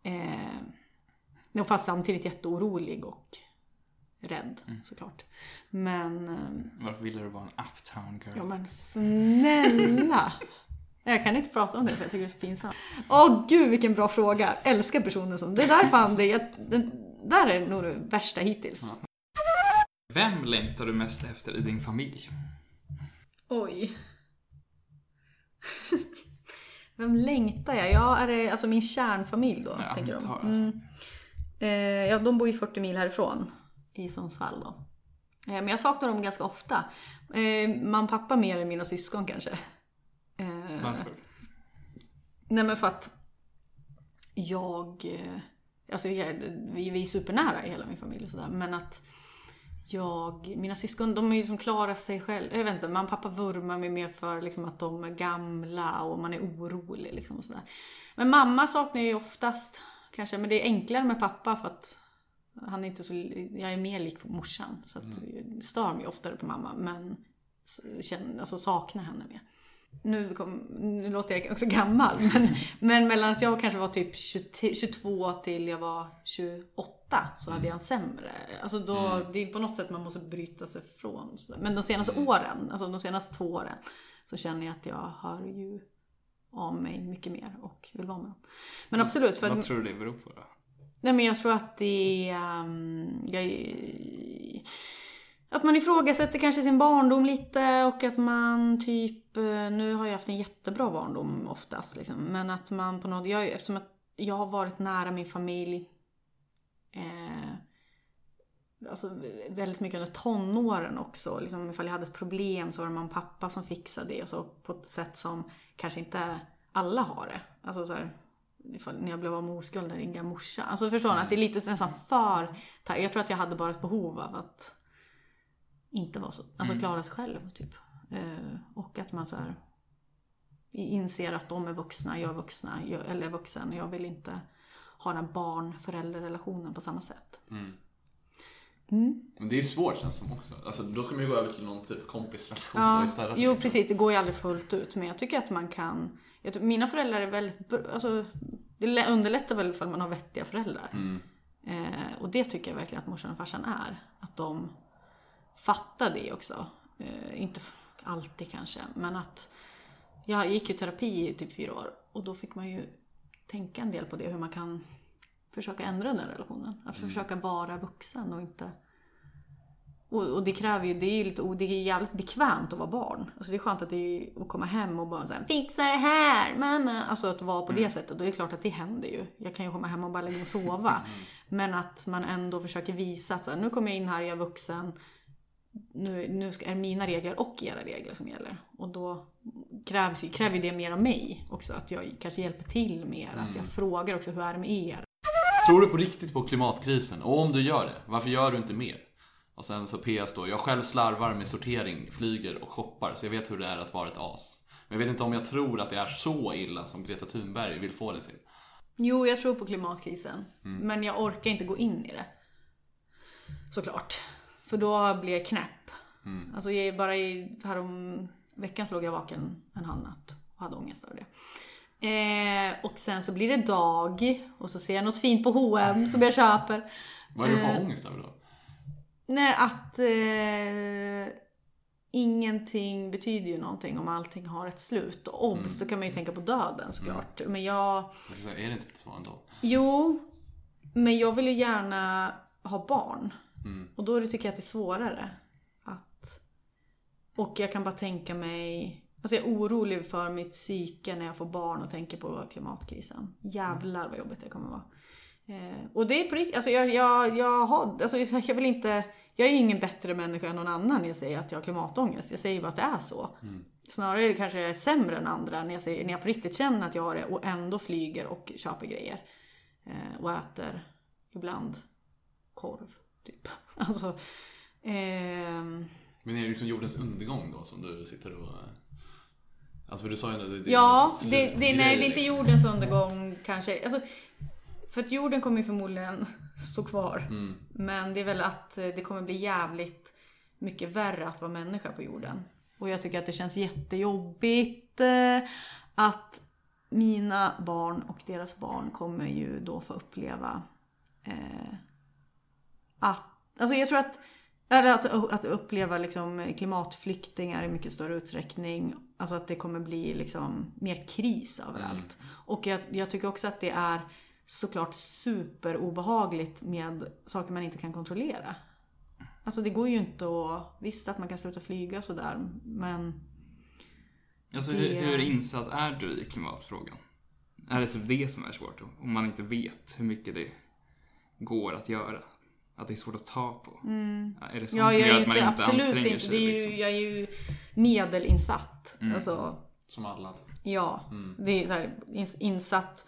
Eh, fast samtidigt jätteorolig och rädd såklart. Men, eh, Varför ville du vara en uptown girl? ja men snälla! [laughs] Jag kan inte prata om det för jag tycker det är så pinsamt. Åh gud vilken bra fråga! Älskar personer som... Det där fan det, jag, den, där är nog det värsta hittills. Vem längtar du mest efter i din familj? Oj. [laughs] Vem längtar jag? Ja, är det alltså min kärnfamilj då? Ja, tänker de. Mm. Eh, ja, de bor ju 40 mil härifrån. I Sundsvall då. Eh, men jag saknar dem ganska ofta. Eh, man pappa mer än mina syskon kanske. Eh, Varför? Nej men för att jag, eh, alltså jag, vi, vi är supernära i hela min familj och sådär. Men att jag, mina syskon de är ju som klarar sig själv. Jag vet inte, man pappa vurmar mig mer för liksom att de är gamla och man är orolig liksom och sådär. Men mamma saknar jag ju oftast kanske, men det är enklare med pappa för att han är inte så, jag är mer lik morsan. Så att jag stör mig oftare på mamma men känner, alltså saknar henne mer. Nu, kom, nu låter jag också gammal, men, [laughs] men mellan att jag kanske var typ 20, 22 till jag var 28 så hade jag en sämre. Alltså då, Det är på något sätt man måste bryta sig från. Men de senaste åren, alltså de senaste två åren, så känner jag att jag hör ju av mig mycket mer och vill vara med dem. Men absolut, Vad att, tror du det beror på då? nej men jag tror att det är... Um, jag, att man ifrågasätter kanske sin barndom lite och att man typ, eh, nu har jag haft en jättebra barndom oftast liksom, men att man på något, jag, eftersom att jag har varit nära min familj eh, alltså väldigt mycket under tonåren också. Liksom, ifall jag hade ett problem så var det mamma och pappa som fixade det och så på ett sätt som kanske inte alla har det. Alltså så här, när jag blev av med oskulden ringa morsa. Alltså förstår ni? Att det är lite nästan för... Jag tror att jag hade bara ett behov av att inte vara så, alltså klara sig själv typ. Eh, och att man så här inser att de är vuxna, jag är vuxna, jag, eller är vuxen. Jag vill inte ha den barn-förälder-relationen på samma sätt. Mm. Mm. Men det är ju svårt känns det som också. Alltså, då ska man ju gå över till någon typ kompisrelation Ja, istället. jo liksom. precis, det går ju aldrig fullt ut. Men jag tycker att man kan... Tror, mina föräldrar är väldigt... Alltså, det lä- underlättar väl ifall man har vettiga föräldrar. Mm. Eh, och det tycker jag verkligen att morsan och farsan är. Att de fattar det också. Eh, inte alltid kanske, men att... Jag gick ju terapi i typ fyra år och då fick man ju tänka en del på det. Hur man kan försöka ändra den relationen. Att försöka vara vuxen och inte och, och det kräver ju, det är ju lite, det är jävligt bekvämt att vara barn. Alltså det är skönt att, det är, att komma hem och bara säga fixa det här mamma. Alltså att vara på det sättet. Och det är klart att det händer ju. Jag kan ju komma hem och bara lägga mig och sova. Men att man ändå försöker visa att så här, nu kommer jag in här, jag är vuxen. Nu, nu är mina regler och era regler som gäller. Och då krävs, kräver det mer av mig också. Att jag kanske hjälper till mer. Att jag frågar också, hur är det med er? Tror du på riktigt på klimatkrisen? Och om du gör det, varför gör du inte mer? Och sen så PS då, jag själv slarvar med sortering, flyger och shoppar så jag vet hur det är att vara ett as. Men jag vet inte om jag tror att det är så illa som Greta Thunberg vill få det till. Jo, jag tror på klimatkrisen. Men jag orkar inte gå in i det. Såklart. För då blir jag knäpp. Alltså jag bara i, härom veckan så låg jag vaken en halv natt och hade ångest över det. Eh, och sen så blir det dag och så ser jag något fint på H&M som jag köper. Vad är det för ångest över då? Nej, att eh, ingenting betyder ju någonting om allting har ett slut. Och obs, då kan man ju tänka på döden såklart. Men jag... Så Är det inte så ändå? Jo, men jag vill ju gärna ha barn. Mm. Och då tycker jag att det är svårare. Att... Och jag kan bara tänka mig... Alltså jag är orolig för mitt psyke när jag får barn och tänker på klimatkrisen. Jävlar vad jobbigt det kommer vara. Eh, och det är på riktigt, alltså jag, jag, jag har, alltså jag vill inte, jag är ingen bättre människa än någon annan när jag säger att jag har klimatångest. Jag säger bara att det är så. Snarare kanske jag är sämre än andra när jag, säger, när jag på riktigt känner att jag har det och ändå flyger och köper grejer. Eh, och äter ibland korv, typ. [laughs] Alltså, ehm, Men är det liksom jordens undergång då som du sitter och... Alltså för du sa ju ändå det, är Ja, det, det, nej, det är inte liksom. jordens undergång kanske. Alltså, för att jorden kommer ju förmodligen [laughs] stå kvar. Mm. Men det är väl att eh, det kommer bli jävligt mycket värre att vara människa på jorden. Och jag tycker att det känns jättejobbigt eh, att mina barn och deras barn kommer ju då få uppleva eh, att, alltså jag tror att eller att, att uppleva liksom klimatflyktingar i mycket större utsträckning. Alltså att det kommer bli liksom mer kris överallt. Och jag, jag tycker också att det är såklart superobehagligt med saker man inte kan kontrollera. Alltså det går ju inte att... Visst att man kan sluta flyga och sådär, men... Alltså, Det- hur, hur insatt är du i klimatfrågan? Är det typ det som är svårt? Om man inte vet hur mycket det går att göra? Att det är svårt att ta på? Ja, Är det sånt Mm. Ja, som jag gör är att man inte, anstränger inte. sig? Det är ju, liksom? Jag är ju medelinsatt. Alltså, Som alla. Ja, det är så här, ins- insatt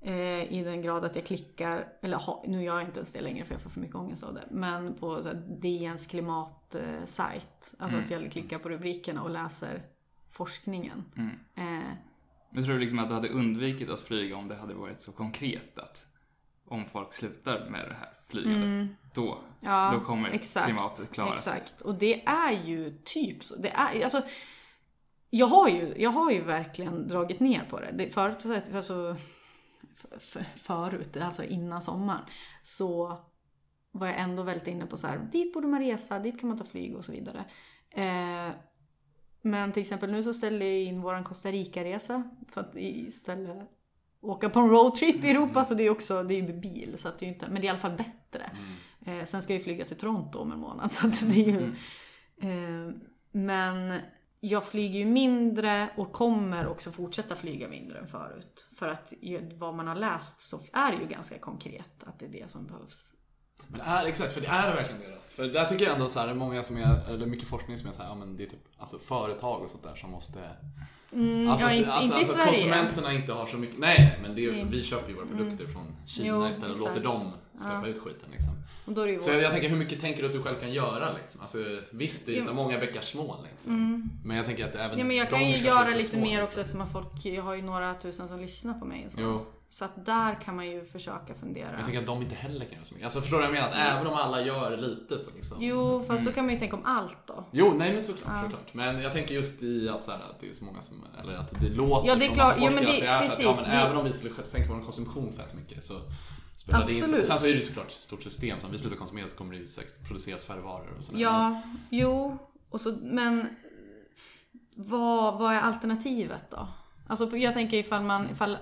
eh, i den grad att jag klickar, eller ha, nu gör jag inte ens det längre för jag får för mycket ångest av det, men på så här, DNs klimatsajt. Alltså att jag klickar på rubrikerna och läser forskningen. Eh, Men tror du liksom att du hade undvikit att flyga om det hade varit så konkret att om folk slutar med det här flygandet, då. Ja, då kommer exakt, klimatet klara sig? Exakt, och det är ju typ så. Det är, alltså, jag, har ju, jag har ju verkligen dragit ner på det. det förut, alltså, förut, alltså innan sommaren, så var jag ändå väldigt inne på så här, dit borde man resa, dit kan man ta flyg och så vidare. Eh, men till exempel nu så ställde jag in våran Costa Rica-resa för att istället åka på en roadtrip i Europa, så det är också, det är ju bil, så att det är ju inte, men det är i alla fall bättre. Eh, sen ska jag ju flyga till Toronto om en månad, [laughs] så att det är ju... Eh, men jag flyger ju mindre och kommer också fortsätta flyga mindre än förut. För att ju, vad man har läst så är det ju ganska konkret att det är det som behövs. Men är, exakt, för det är verkligen det då. För där tycker jag ändå så här, det är många som är, eller mycket forskning som är så här, ja men det är typ alltså företag och sånt där som måste Alltså, ja, inte- alltså, inte i alltså att konsumenterna inte har så mycket, nej men det är ju så, vi köper ju våra produkter från Kina Jo, istället och låter dem släppa ut skiten liksom. Så jag, jag tänker, hur mycket tänker du att du själv kan göra liksom? Alltså visst, det är ju så många bäckar små liksom. Men jag tänker att även Mm. Ja, men jag kan ju göra lite små, mer liksom. också eftersom att folk, jag har ju några tusen som lyssnar på mig och så. Jo. Så att där kan man ju försöka fundera. Jag tänker att de inte heller kan göra så mycket. Alltså förstår du vad jag menar? Att även om alla gör lite så liksom. Jo, fast så kan man ju tänka om allt då. Jo, nej men såklart, såklart. Men jag tänker just i att, så här, att det är så många som, eller att det låter Ja, det är från klart. massa Jo, men forskare det- att det är precis, att, ja, men det- även om vi skulle sänka vår konsumtion fett mycket så spelar det in. Sen så är det ju såklart ett stort system, så om vi slutar konsumera så kommer det ju säkert produceras färre varor och sådär. Ja, jo. Och så, men vad, vad är alternativet då? Alltså jag tänker ifall man, ifall,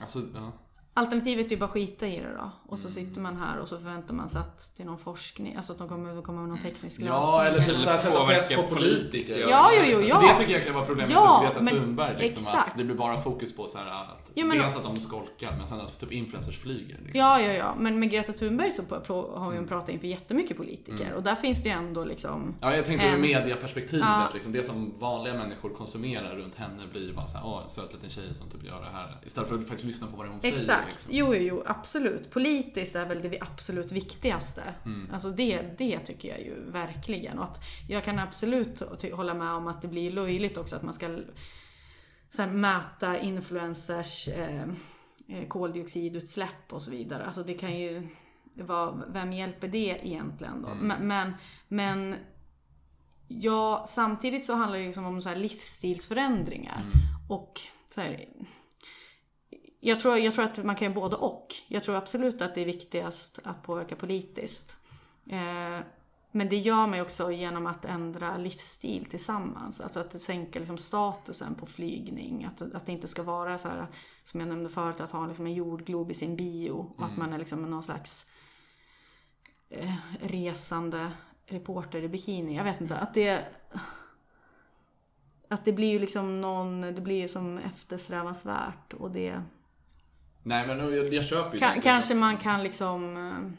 Alltså, ja. Alternativet är ju bara skita i det då. Och så sitter man här och så förväntar man sig att det är någon forskning, alltså att de kommer, de kommer med någon teknisk lösning. Ja, eller typ såhär sätta press på politiker. politiskt, Ja, jo, jo, ja. Det tycker jag kan vara problemet Ja, med Greta Thunberg. Liksom, exakt. att det blir bara fokus på så här att Ja, men- dels att de skolkar, men sen att typ influencers flyger. Liksom. Ja, ja, ja. Men med Greta Thunberg så har Mm. hon pratat inför jättemycket politiker. Och där finns det ju ändå liksom... Ja, jag tänkte ur En- mediaperspektivet. Ja. Liksom, det som vanliga människor konsumerar runt henne blir ju bara såhär, åh, söt liten tjej som typ gör det här. Istället för att faktiskt lyssna på vad hon säger. Exakt. Liksom. Jo, jo, jo, absolut. Politiskt är väl det absolut viktigaste. Mm. Alltså det, det tycker jag ju verkligen. Och att jag kan absolut hålla med om att det blir löjligt också att man ska så här, mäta influencers eh, eh, koldioxidutsläpp och så vidare. Alltså det kan ju vara, vem hjälper det egentligen då? Mm. Men, men, men ja, samtidigt så handlar det liksom om så här livsstilsförändringar. Mm. Och så här, jag, tror, jag tror att man kan göra både och. Jag tror absolut att det är viktigast att påverka politiskt. Eh, men det gör man ju också genom att ändra livsstil tillsammans. Alltså att sänka liksom statusen på flygning. Att, att det inte ska vara så här, som jag nämnde förut, att ha liksom en jordglob i sin bio. Och att man är liksom någon slags eh, resande reporter i bikini. Jag vet inte. Att det... Att det blir ju liksom någon, det blir ju som eftersträvansvärt och det... Nej, men jag, jag köper ju Ka- det. kanske man kan liksom...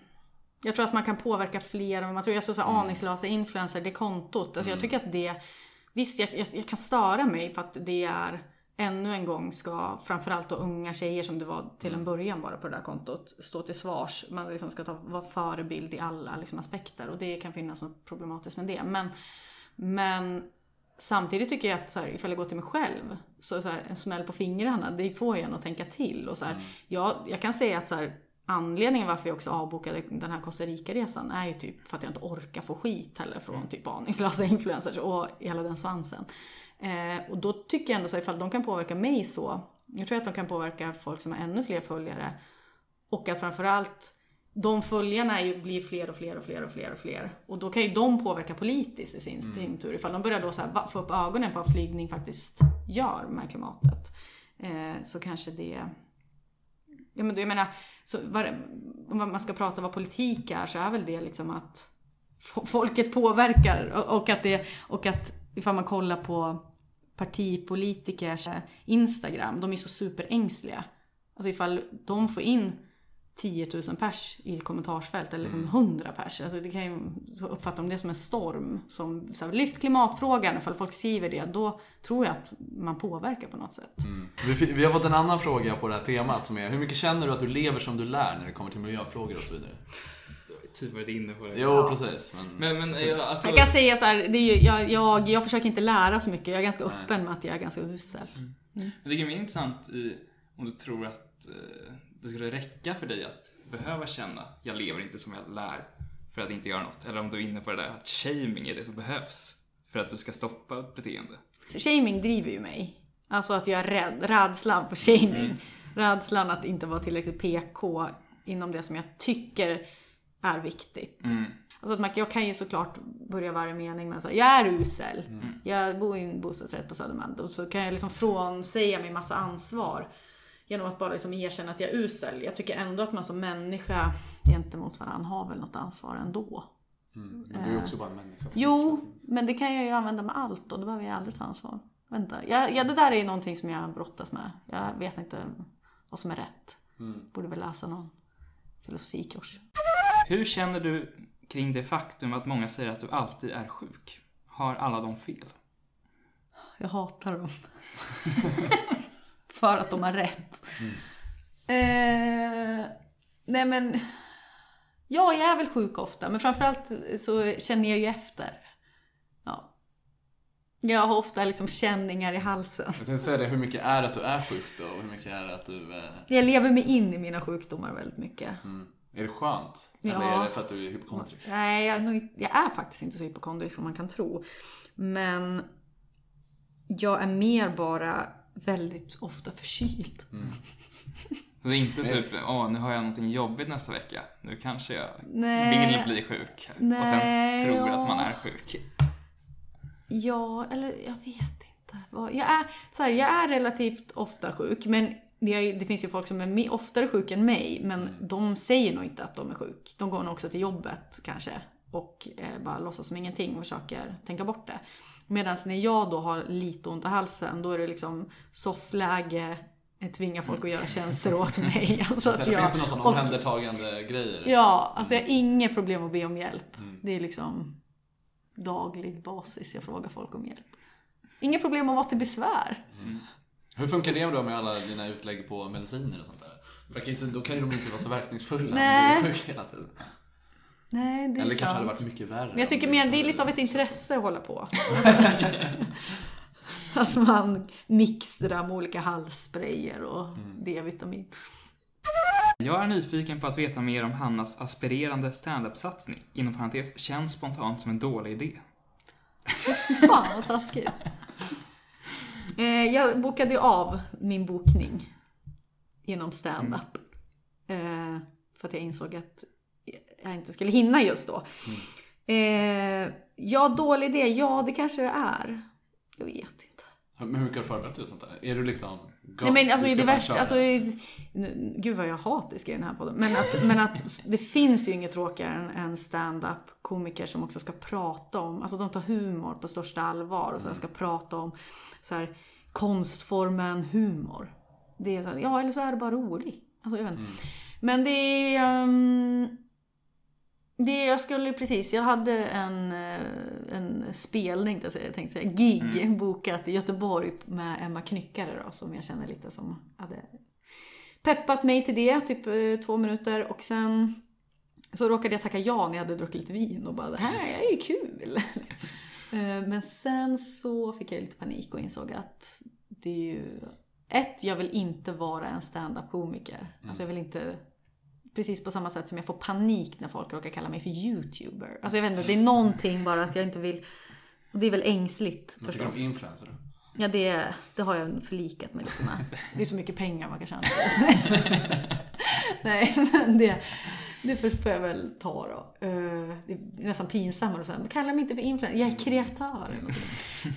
Jag tror att man kan påverka fler. men Man tror jag så, här, aningslösa influencer, det kontot. Alltså jag tycker att det... Visst, jag, jag, jag kan störa mig för att det är ännu en gång ska framförallt då unga tjejer som det var till en början bara på det där kontot stå till svars. Man liksom ska ta, vara förebild i alla liksom, aspekter och det kan finnas något problematiskt med det. Men, men samtidigt tycker jag att så här, ifall jag går till mig själv så, så här, en smäll på fingrarna, det får jag nog tänka till. Och så här, jag, jag kan säga att så här, anledningen varför jag också avbokade den här Costa Rica-resan är ju typ för att jag inte orkar få skit heller från typ aningslösa [laughs] influencers och hela den svansen. Eh, och då tycker jag ändå så här, ifall de kan påverka mig så, jag tror att de kan påverka folk som har ännu fler följare. Och att framförallt de följarna ju, blir fler och fler och fler och fler och fler. Och då kan ju de påverka politiskt i sin, sin tur. Ifall de börjar då så här, få upp ögonen för vad flygning faktiskt gör med klimatet. Eh, så kanske det... Ja men då, jag menar, så var, om man ska prata vad politik är så är väl det liksom att folket påverkar och, och att det, och att ifall man kollar på partipolitikers eh, Instagram, de är så superängsliga. Alltså ifall de får in 10 000 pers i ett kommentarsfält eller liksom 100 pers. Alltså det kan ju uppfatta de det som en storm. Som så här, lyft klimatfrågan, ifall folk skriver det, då tror jag att man påverkar på något sätt. Mm. Vi, vi har fått en annan fråga på det här temat som är Hur mycket känner du att du lever som du lär när det kommer till miljöfrågor och så vidare? Typ varit inne på det. Jo, precis. Men, Men, men jag, alltså, Jag kan säga så här, det är ju, jag, jag, jag försöker inte lära så mycket. Jag är ganska Nej. öppen med att jag är ganska usel. Det ligger mer intressant i om du tror att eh, det skulle räcka för dig att behöva känna jag lever inte som jag lär för att inte göra något. Eller om du är inne på det där att shaming är det som behövs för att du ska stoppa ett beteende. Shaming driver ju mig. Alltså att jag är rädd. Rädslan för shaming. Mm. Rädslan att inte vara tillräckligt PK inom det som jag tycker är viktigt. Mm. Alltså att man, jag kan ju såklart börja varje mening med att jag är usel. Mm. Jag bor i en bostadsrätt på Södermalm. Och så kan jag liksom frånsäga mig massa ansvar. Genom att bara liksom erkänna att jag är usel. Jag tycker ändå att man som människa gentemot varandra har väl något ansvar ändå. Mm. Men du är också bara en människa. Jo, men det kan jag ju använda med allt då. Då behöver jag aldrig ta ansvar. Vänta. Ja, ja, det där är ju någonting som jag brottas med. Jag vet inte vad som är rätt. Mm. Borde väl läsa någon filosofikurs. Hur känner du kring det faktum att många säger att du alltid är sjuk? Har alla de fel? Jag hatar dem. [laughs] För att de har rätt. Eh, nej men... Ja, jag är väl sjuk ofta. Men framförallt så känner jag ju efter. Ja. Jag har ofta liksom känningar i halsen. Jag tänkte säga det, hur mycket är det att du är sjuk då? Och hur mycket är det att du... Eh, Jag lever mig in i mina sjukdomar väldigt mycket. mm. Är det skönt? Ja. Eller är det för att du är hypokondrisk? Nej, jag är, nog, jag är faktiskt inte så hypokondrisk som man kan tro. Men jag är mer bara väldigt ofta förkyld. Så det är inte typ, åh nu har jag någonting jobbigt nästa vecka. Nu kanske jag Nej. vill bli sjuk. och Nej, sen tror ja. att man är sjuk. Ja, eller jag vet inte. Vad- Jag är, så här, jag är relativt ofta sjuk, men det, är, det finns ju folk som är oftare sjuka än mig, men de säger nog inte att de är sjuk. De går nog också till jobbet kanske och eh, bara låtsas som ingenting och försöker tänka bort det. Medan när jag då har lite ont i halsen, då är det liksom soffläge, eh, tvinga folk att göra tjänster åt mig. [laughs] Alltså att jag, finns det någon sån omhändertagande grejer? Ja, alltså jag har inget problem att be om hjälp. Det är liksom daglig basis jag frågar folk om hjälp. Inga problem att vara till besvär. Hur funkar det då med alla dina utlägg på mediciner och sånt där? Verkar inte, då kan ju de inte vara så verkningsfulla Nej. om du är sjuk hela tiden. Nej, det är Eller kanske hade sant. varit mycket värre. Men jag tycker mer, det är lite av ett intresse att hålla på. [laughs] Att man mixtrar med olika halssprayer och D-vitamin. Jag är nyfiken på att veta mer om Hannas aspirerande standup-satsning. Inom parentes, känns spontant som en dålig idé. Fan vad taskigt. [laughs] Eh, jag bokade ju av min bokning genom stand-up. Eh, för att jag insåg att jag inte skulle hinna just då. Eh, ja, dålig idé. Ja, det kanske det är. Jag vet inte. Men hur mycket har du förberett dig sånt där? Är du liksom... Nej men alltså du det värsta, alltså, gud vad jag hatisk i den här podden. Men att, [laughs] men att det finns ju inget tråkigare än stand-up komiker som också ska prata om, alltså de tar humor på största allvar och sen ska prata om så här, konstformen humor. Det är så här, ja eller så är det bara rolig. Alltså, jag vet inte. Men det är... ehm, det jag skulle precis, jag hade en, eh, en spelning, jag tänkte säga, gig bokat i Göteborg med Emma Knyckare då, som jag känner lite som hade peppat mig till det, typ eh, två minuter och sen så råkade jag tacka ja när jag hade druckit lite vin och bara det här är ju kul. [laughs] Eh, Men sen så fick jag lite panik och insåg att det är ju ett, jag vill inte vara en stand-up komiker. Alltså jag vill inte Precis på samma sätt som jag får panik när folk råkar kalla mig för YouTuber. Alltså jag vet inte, det är någonting bara att jag inte vill... Och det är väl ängsligt Vad tycker du förstås. om influencer? Ja, det, det har jag förlikat mig lite med. [laughs] Det är så mycket pengar man kan tjäna. [laughs] Nej, men det, det får jag väl ta då. Eh, Det är nästan pinsammare att säga, kalla mig inte för influencer, jag är kreatör.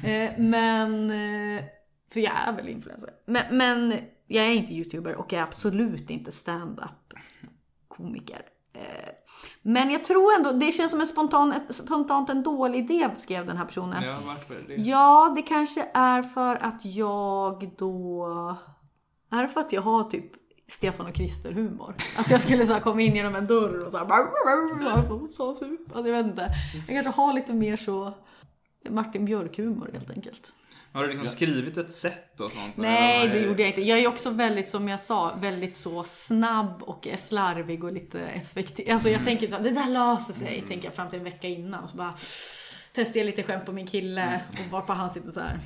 Eh, Men, eh, för jag är väl influencer. Men, men jag är inte YouTuber och jag är absolut inte stand-up komiker. Eh, Men jag tror ändå, det känns som en spontan, spontant en dålig idé, skrev den här personen. Ja, varför det? Ja, det kanske är för att jag då... Är det för att jag har typ Stefan och Krister humor? Att jag skulle så här komma in genom en dörr och så här... Så. Alltså jag vet inte. Jag kanske har lite mer så Martin Björk-humor helt enkelt. Har du liksom skrivit ett set och sånt? Nej, det gjorde jag inte. Jag är också väldigt, som jag sa, väldigt så snabb och slarvig och lite effektiv. Alltså jag tänker så här, det där löser sig, tänker jag fram till en vecka innan. Och så bara testar jag lite skämt på min kille och varpå han sitter så här.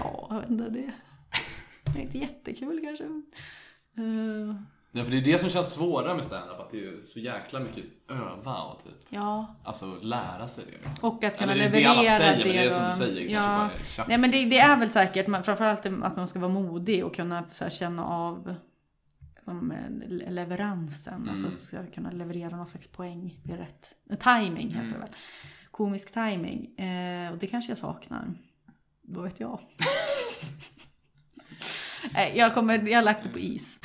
Ja, jag vet inte, det är inte jättekul kanske. Eh, Ja, för det är det som känns svårare med stand-up, att det är så jäkla mycket öva och typ, ja, alltså lära sig det. Liksom. och att kunna Eller det är det alla leverera säger, men det är det. som du säger, kanske ja. bara är tjafs, Nej men det, liksom. det är väl säkert, framförallt att man ska vara modig och kunna här, känna av som, eh, le- leveransen. Alltså Mm. att ska kunna leverera någon slags poäng vid rätt eh, timing heter Mm. det väl. Komisk timing. Eh, och det kanske jag saknar. Vad vet jag? Nej, [laughs] jag, kommer, jag har lagt det på is.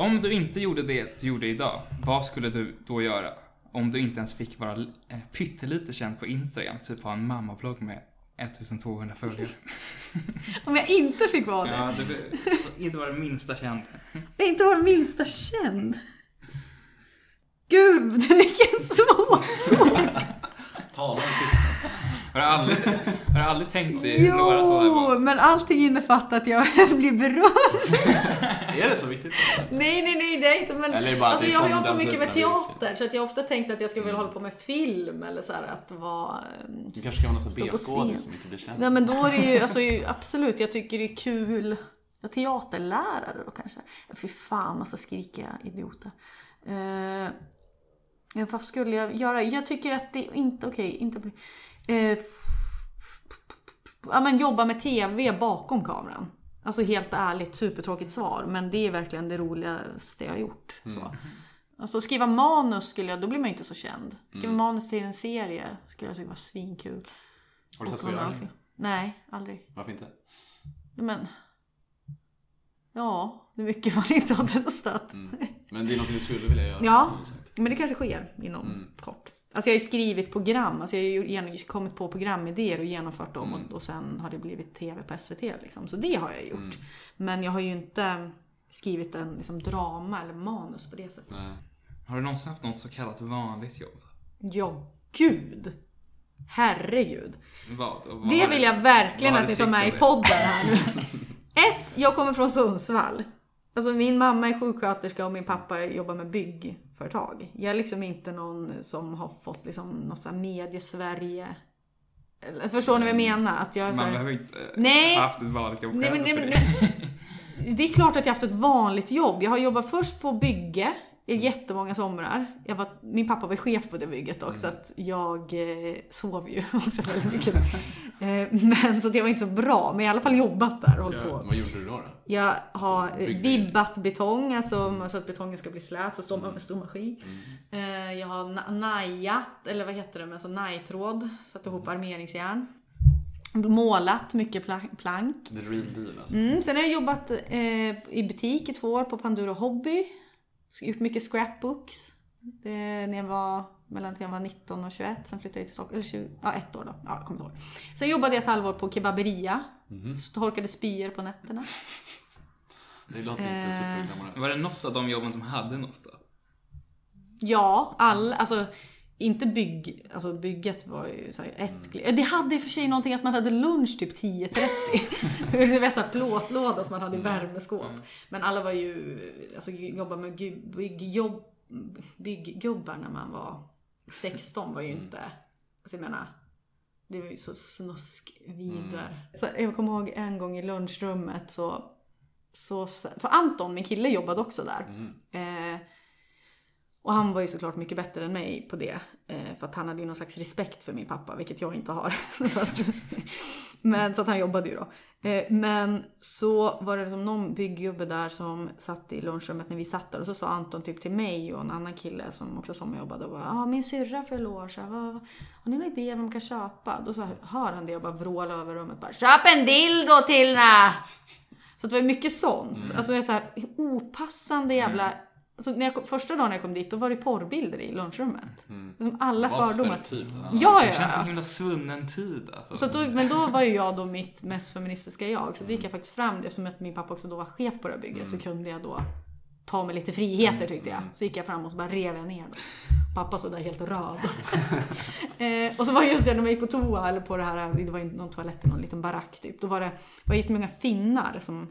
Om du inte gjorde det du gjorde idag, vad skulle du då göra? Om du inte ens fick vara eh, pyttelite känd på Instagram, typ ha en mammablogg med 1200 följare. [laughs] Om jag inte fick vara det. Ja, du inte vara den minsta känd. [laughs] Jag inte var det minsta känd. Gud, vilken svår [laughs] Tala om. Har du aldrig, har du aldrig tänkt dig några sådana Jo, men allting innefattar att jag [laughs] blir berömd. [laughs] Är det så viktigt? Nej, nej, nej, det är inte. Men, Eller är det bara alltså, det är jag har hållit på mycket med teater, så att jag har ofta tänkt att jag skulle vilja hålla på med film eller så här, att vara... ehm, Du kanske ska vara någon B-skådis som inte blir känd. Nej, men då är det ju, alltså, absolut, jag tycker det är kul. Ja, teaterlärare då kanske. Fy fan, massa skrikiga idioter. Eh, vad skulle jag göra? Jag tycker att det är inte, okej, inte... Eh, ja, men jobba med TV bakom kameran. Alltså helt ärligt, supertråkigt svar. Men det är verkligen det roligaste jag har gjort. Så. Alltså skriva manus skulle jag, då blir man ju inte så känd. Skriva manus till en serie skulle jag tycka var svinkul. Har du göra film. Nej, aldrig. Varför inte? Men... Ja, det är mycket man inte har testat. Mm. Men det är något du skulle vilja göra? Ja. Men det kanske sker inom Mm. kort. Alltså jag har ju skrivit program, alltså jag har ju kommit på programidéer och genomfört dem Mm. och, och sen har det blivit TV på SVT liksom. Så det har jag gjort. Mm. Men jag har ju inte skrivit en liksom, drama eller manus på det sättet. Nej. Har du någonsin haft något så kallat vanligt jobb? Ja, gud! Herregud. Vad? Vad Det vill jag verkligen att ni tar med i podden här nu. [laughs] Ett, jag kommer från Sundsvall. Alltså min mamma är sjuksköterska och min pappa jobbar med byggföretag. Jag är liksom inte någon som har fått liksom något sånt här medie-Sverige. Förstår ni vad jag menar? Att jag är Man behöver inte eh, Nej. ha haft ett vanligt jobb Nej, men, nej, men, det. nej. Det är klart att jag har haft ett vanligt jobb. Jag har jobbat först på bygge i jättemånga somrar. Jag var, min pappa var chef på det bygget också, så att jag eh, sov ju [laughs] också väldigt mycket. Eh, [laughs] men så jag var inte så bra, men jag har i alla fall jobbat där och hållit på. Vad gjorde du då? då? Jag har Alltså, vibbat betong, alltså så att betongen ska bli slät, så står man med stor maskin. Mm. Eh, Jag har na- najat, eller vad heter det, med så najtråd, satt ihop armeringsjärn. Målat mycket pla- plank. The real deal alltså. Mm, sen har jag jobbat eh, i butik i två år på Panduro Hobby. Gjort mycket scrapbooks. Det, när jag var mellan till jag var 19 och 21. Sen flyttade jag till Stockholm. Eller 20, ja, ett år då. Ja, jag kommer inte ihåg. Sen jobbade jag ett halvår på kebaberia. Mhm. Torkade spyor på nätterna. [laughs] Det låter inte Eh, superglamoröst. Var det något av de jobben som hade något då? Ja, all, alltså inte bygg, alltså bygget var ju så här ett mm. Det hade i och för sig någonting att man hade lunch typ 10.30. [laughs] Det var så här plåtlåda som man hade i värmeskåp. Men alla var ju, alltså jobba med byggjobb, bygggubbar när man var 16 var ju inte, alltså jag menar, det var ju så snuskvider. Så jag kommer ihåg en gång i lunchrummet så, så för Anton, min kille, jobbade också där. Mm. Eh, och han var ju såklart mycket bättre än mig på det. Eh, för att han hade ju någon slags respekt för min pappa, vilket jag inte har. [laughs] så att, men så att han jobbade ju då. Eh, men så var det liksom någon bygggubbe där som satt i lunchrummet när vi satt där. Och så sa Anton typ till mig och en annan kille som också sommarjobbade. Och bara, ah, min syrra fyller år. Så här, har ni någon idé om de kan köpa? Då så hör han det och bara vråla över rummet. Bara, Köp en dildo till na! Så det var mycket sånt. Alltså det är så här opassande jävla... Alltså när jag kom, första dagen jag kom dit, då var det porrbilder i lunchrummet. Liksom alla Det var så fördomar. stereotypt. Ja, Det ja, känns som ja. himla svunnen tid. Alltså. Så då, men då var ju jag då mitt mest feministiska jag. Så då gick jag faktiskt fram, eftersom att min pappa också då var chef på det här bygget, så kunde jag då ta mig lite friheter tyckte jag. Så gick jag fram och så bara rev jag ner dem. Pappa stod där helt röd. [laughs] eh, och så var just det när man gick på toa, eller på det här, det var ju någon toalett i någon liten barack typ. Då var det, var jättemånga finnar som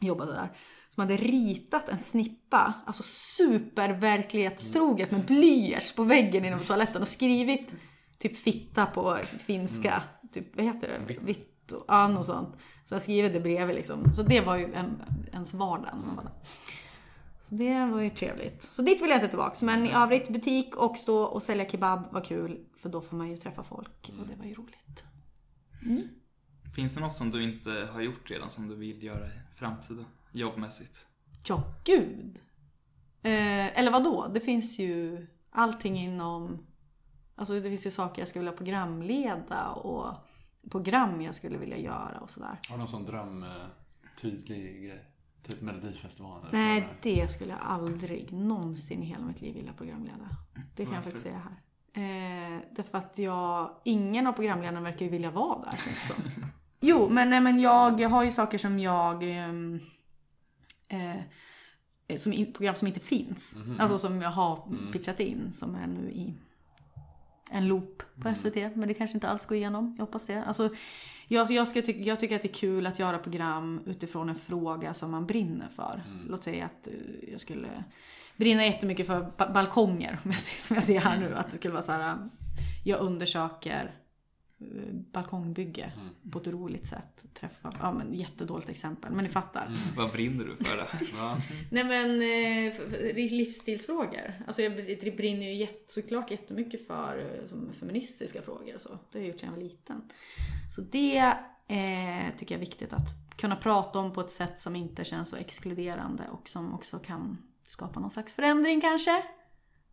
jobbade där. Som hade ritat en snippa, alltså superverklighetstroget med blyerts på väggen inom toaletten och skrivit typ fitta på finska. Typ, vad heter det? Vitto. Ja, något sånt. Så jag skrivit det bredvid liksom. Så det var ju en, ens vardag när man var där. Så det var ju trevligt. Så dit vill jag inte tillbaks. Men i övrigt butik och stå och sälja kebab var kul. För då får man ju träffa folk och det var ju roligt. Finns det något som du inte har gjort redan som du vill göra i framtiden? Jobbmässigt? Ja, gud. Eh, eller vad då? Det finns ju allting inom... Alltså det finns ju saker jag skulle vilja programleda och program jag skulle vilja göra och sådär. Har du någon sån dröm, eh, tydlig grej? Typ Melodifestivalen? Nej, det skulle jag aldrig någonsin i hela mitt liv vilja programleda. Det kan jag Varför? faktiskt säga här. Eh, därför att jag, ingen av programledarna verkar ju vilja vara där känns det som. [laughs] Jo, men, nej, men jag har ju saker som jag... ehm, eh, som, in- program som inte finns. Alltså som jag har pitchat in som är nu i en loop på SVT. Men det kanske inte alls går igenom. Jag hoppas det. Alltså, jag, jag, ska ty- jag tycker att det är kul att göra program utifrån en fråga som man brinner för. Låt säga att eh, jag skulle brinna jättemycket för ba- balkonger. [laughs] Som jag, ser- som jag ser här nu. Att det skulle vara så här. Jag undersöker balkongbygge på ett roligt sätt. Träffa, ja men jättedåligt exempel. Men ni fattar. Vad brinner du för? Då? Ja. Nej men eh, livsstilsfrågor. Alltså jag br- brinner ju jätte, såklart jättemycket för eh, som feministiska frågor och så. Det har jag gjort sedan jag var liten. Så det eh, tycker jag är viktigt att kunna prata om på ett sätt som inte känns så exkluderande och som också kan skapa någon slags förändring kanske.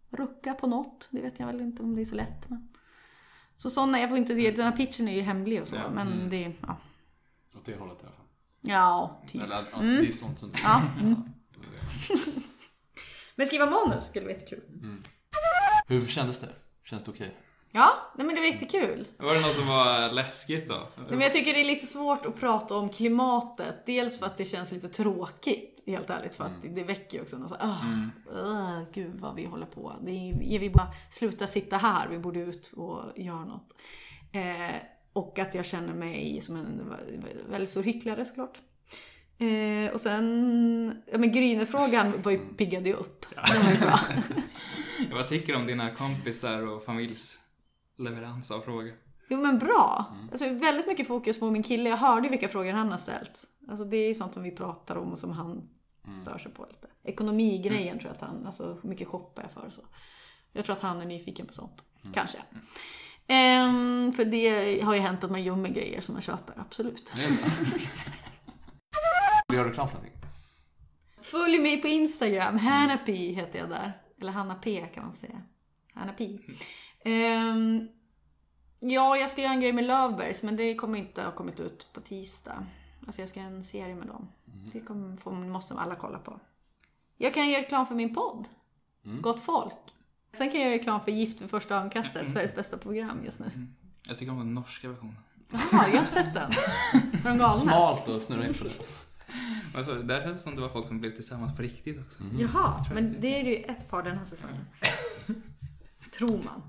Rucka på något. Det vet jag väl inte om det är så lätt. Men... Så sådana, jag får inte se, den här pitchen är ju hemlig och så. Ja, men det, ja. Åt det hållet i alla fall. Ja, typ. Eller, ja, Det är sånt som... Ja. Mm. [laughs] Men skriva manus skulle vara jättekul. Hur kändes det? Känns det okej? Ja, nej men det var jättekul. Var det något som var läskigt då? Nej, Men jag tycker det är lite svårt att prata om klimatet. Dels för att det känns lite tråkigt, helt ärligt. För att det väcker ju också något så ah, ah, gud vad vi håller på. Det är, vi bara sluta sitta här, vi borde ut och göra något. Eh, och att jag känner mig som en väldigt stor hycklare såklart. Eh, och sen, ja men Grynet-frågan var ju, piggade ju upp. Det var ju bra. [laughs] Vad tycker du om dina kompisar och familjs leverans av frågor? Jo men bra. Alltså, väldigt mycket fokus på min kille. Jag hörde ju vilka frågor han har ställt. Alltså, det är ju sånt som vi pratar om och som han stör sig på lite. Ekonomigrejen tror jag att han, alltså hur mycket shoppar jag för och så. Jag tror att han är nyfiken på sånt. Kanske. Ehm, för det har ju hänt att man gömmer grejer som man köper, absolut. [laughs] Göra reklam för någonting? Följ mig på Instagram, Hanna P heter jag där. Eller Hanna P kan man säga. Hanna P. Ehm, ja, jag ska göra en grej med Löfbergs men det kommer inte ha kommit ut på tisdag. Alltså jag ska göra en serie med dem. Det kommer, får, måste alla kolla på. Jag kan göra reklam för min podd. Gott folk. Sen kan jag göra reklam för Gift vid första ögonkastet, Sveriges bästa program just nu. Jag tycker om den norska versionen. Jaha, jag har inte sett den. Är de galna? Smalt att snurra in på det. Alltså, där känns det som det var folk som blev tillsammans på riktigt också. Jaha, men det är ju ett par den här säsongen. [laughs] Tror man.